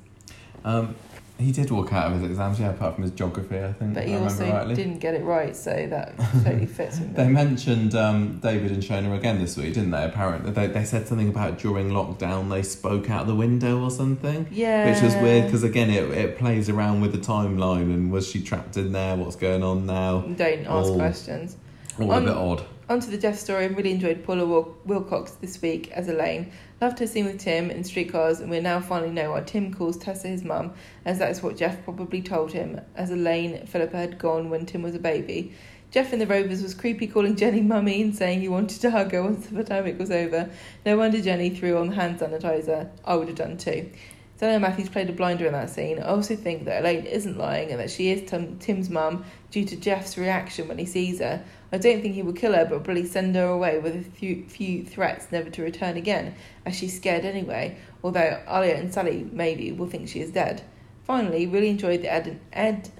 Um, he did walk out of his exams, yeah, apart from his geography, I think. But he also rightly. didn't get it right, so that [LAUGHS] totally fits with They mentioned um, David and Shona again this week, didn't they? Apparently, they, they said something about during lockdown they spoke out the window or something, Yeah. which was weird because again it, it plays around with the timeline and was she trapped in there? What's going on now? Don't ask Oh. questions. All a Um, bit odd. Onto the Jeff story, I really enjoyed Paula Wil- Wilcox this week as Elaine. Loved her scene with Tim in Streetcars, and we now finally know why Tim calls Tessa his mum, as that is what Geoff probably told him, as Elaine Philippa had gone when Tim was a baby. Geoff in the Rovers was creepy calling Jenny mummy and saying he wanted to hug her once the pandemic was over. No wonder Jenny threw on the hand sanitizer. I would have done too. Stella Matthews played a blinder in that scene. I also think that Elaine isn't lying and that she is Tim, Tim's mum due to Geoff's reaction when he sees her. I don't think he would kill her, but probably send her away with a few, few threats never to return again, as she's scared anyway. Although Alya and Sally maybe will think she is dead. Finally, really enjoyed the Ed and Ed.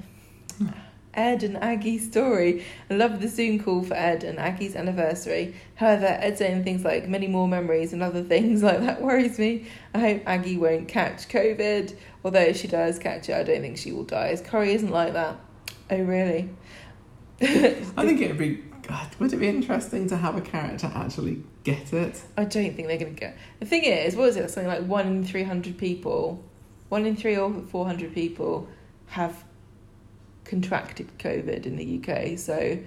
Ed and Aggie's story. I love the Zoom call for Ed and Aggie's anniversary. However, Ed saying things like many more memories and other things [LAUGHS] like that worries me. I hope Aggie won't catch COVID. Although if she does catch it, I don't think she will die. As Corrie isn't like that. Oh really? I think it'd be. God, would it be interesting to have a character actually get it? I don't think they're going to get. The thing is, what is it? Something like one in three hundred people, one in three or four hundred people have contracted COVID in the UK. So it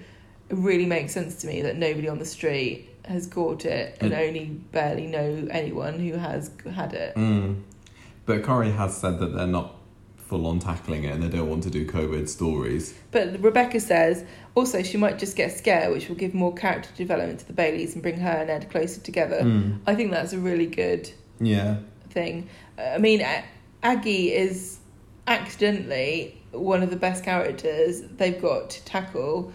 really makes sense to me that nobody on the street has caught it, and Mm. only barely know anyone who has had it. Mm. But Corey has said that they're not full on tackling it and they don't want to do COVID stories. But Rebecca says also she might just get scared, which will give more character development to the Baileys and bring her and Ed closer together. Mm. I think that's a really good Yeah. thing. I mean, Aggie is accidentally one of the best characters they've got to tackle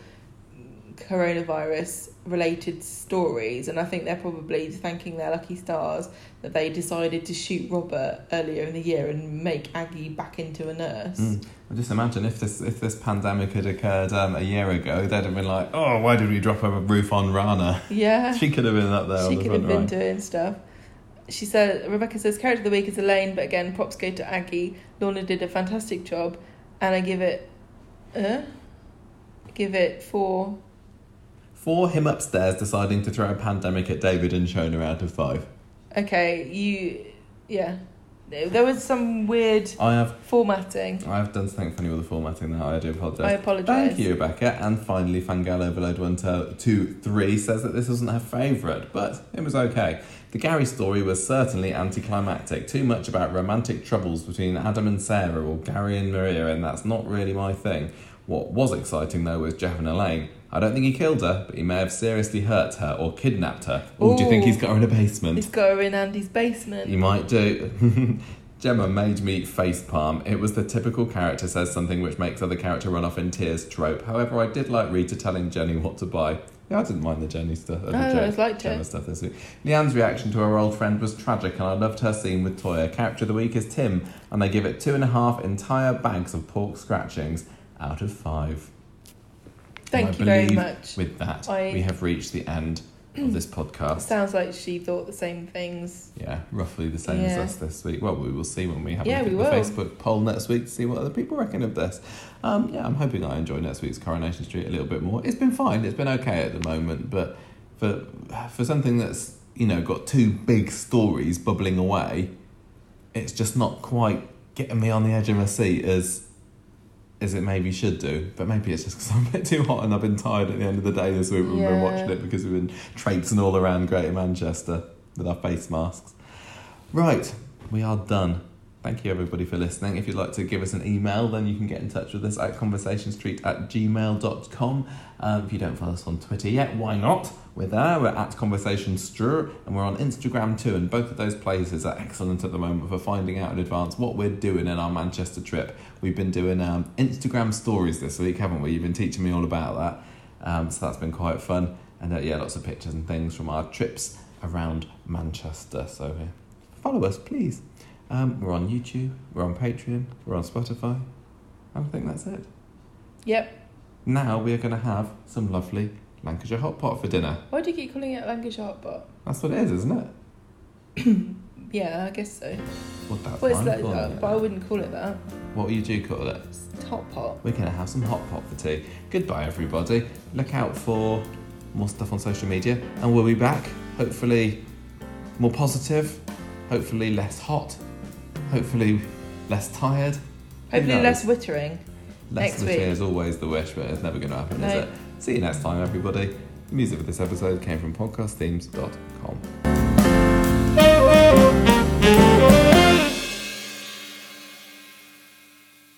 coronavirus related stories, and I think they're probably thanking their lucky stars that they decided to shoot Robert earlier in the year and make Aggie back into a nurse. Mm. Well, just imagine if this if this pandemic had occurred um, a year ago, they'd have been like, "Oh, why did we drop a roof on Rana? Yeah. [LAUGHS] She could have been up there on she the could have been right." doing stuff. She said, Rebecca says, character of the week is Elaine, but again, props go to Aggie. Lorna did a fantastic job, and I give it, uh, give it four. For him upstairs deciding to throw a pandemic at David and Shona out of five. Okay, you, yeah. There was some weird I have formatting. I have done something funny with the formatting now. I do apologise. I apologise. Thank you, Rebecca. And finally, Fangirl Overload 1 to 2 3 says that this wasn't her favourite, but it was okay. The Gary story was certainly anticlimactic. Too much about romantic troubles between Adam and Sarah or Gary and Maria, and that's not really my thing. What was exciting though was Geoff and Elaine. I don't think he killed her, but he may have seriously hurt her or kidnapped her. Or do you think he's got her in a basement? He's got her in Andy's basement. You might do. [LAUGHS] Gemma made me facepalm. It was the typical character says something which makes other character run off in tears trope. However, I did like Rita telling Jenny what to buy. Yeah, I didn't mind the Jenny stuff. Oh, I always liked Gemma it. stuff this week. Leanne's reaction to her old friend was tragic, and I loved her scene with Toyah. Character of the week is Tim, and they give it two and a half entire bags of pork scratchings out of five. Thank you very much. With that, I- we have reached the end of this podcast. [CLEARS THROAT] Sounds like she thought the same things. Yeah, roughly the same Yeah. as us this week. Well, we will see when we have Yeah, a we look at the Facebook poll next week to see what other people reckon of this. Um, yeah, I'm hoping I enjoy next week's Coronation Street a little bit more. It's been fine. It's been okay at the moment, but for for something that's you know got two big stories bubbling away, it's just not quite getting me on the edge of my seat as as it maybe should do. But maybe it's just because [LAUGHS] I'm a bit too hot and I've been tired at the end of the day this week. when We've been watching it because we've been traipsing all around Greater Manchester with our face masks. Right, we are done. Thank you everybody for listening. If you'd like to give us an email, then you can get in touch with us at conversationstreet at gmail.com. Um, if you don't follow us on Twitter yet, why not? We're there, we're at Conversation conversationstrew, and we're on Instagram too, and both of those places are excellent at the moment for finding out in advance what we're doing in our Manchester trip. We've been doing um, Instagram stories this week, haven't we? You've been teaching me all about that, um, so that's been quite fun. And uh, yeah, lots of pictures and things from our trips around Manchester. So uh, follow us, please. Um, we're on YouTube, we're on Patreon, we're on Spotify. I think that's it. Yep. Now we are going to have some lovely Lancashire hot pot for dinner. Why do you keep calling it Lancashire hot pot? That's what it is, isn't it? [CLEARS THROAT] Yeah, I guess so. What that's Well, it's like, uh, but I wouldn't call it that. What would you do call it? It's hot pot. We're gonna have some hot pot for tea. Goodbye, everybody. Look out for more stuff on social media, and we'll be back. Hopefully, more positive. Hopefully, less hot. Hopefully, less tired. Hopefully less wittering. Less next week. is always the wish, but it's never going to happen, is it? See you next time, everybody. The music for this episode came from podcastthemes.com.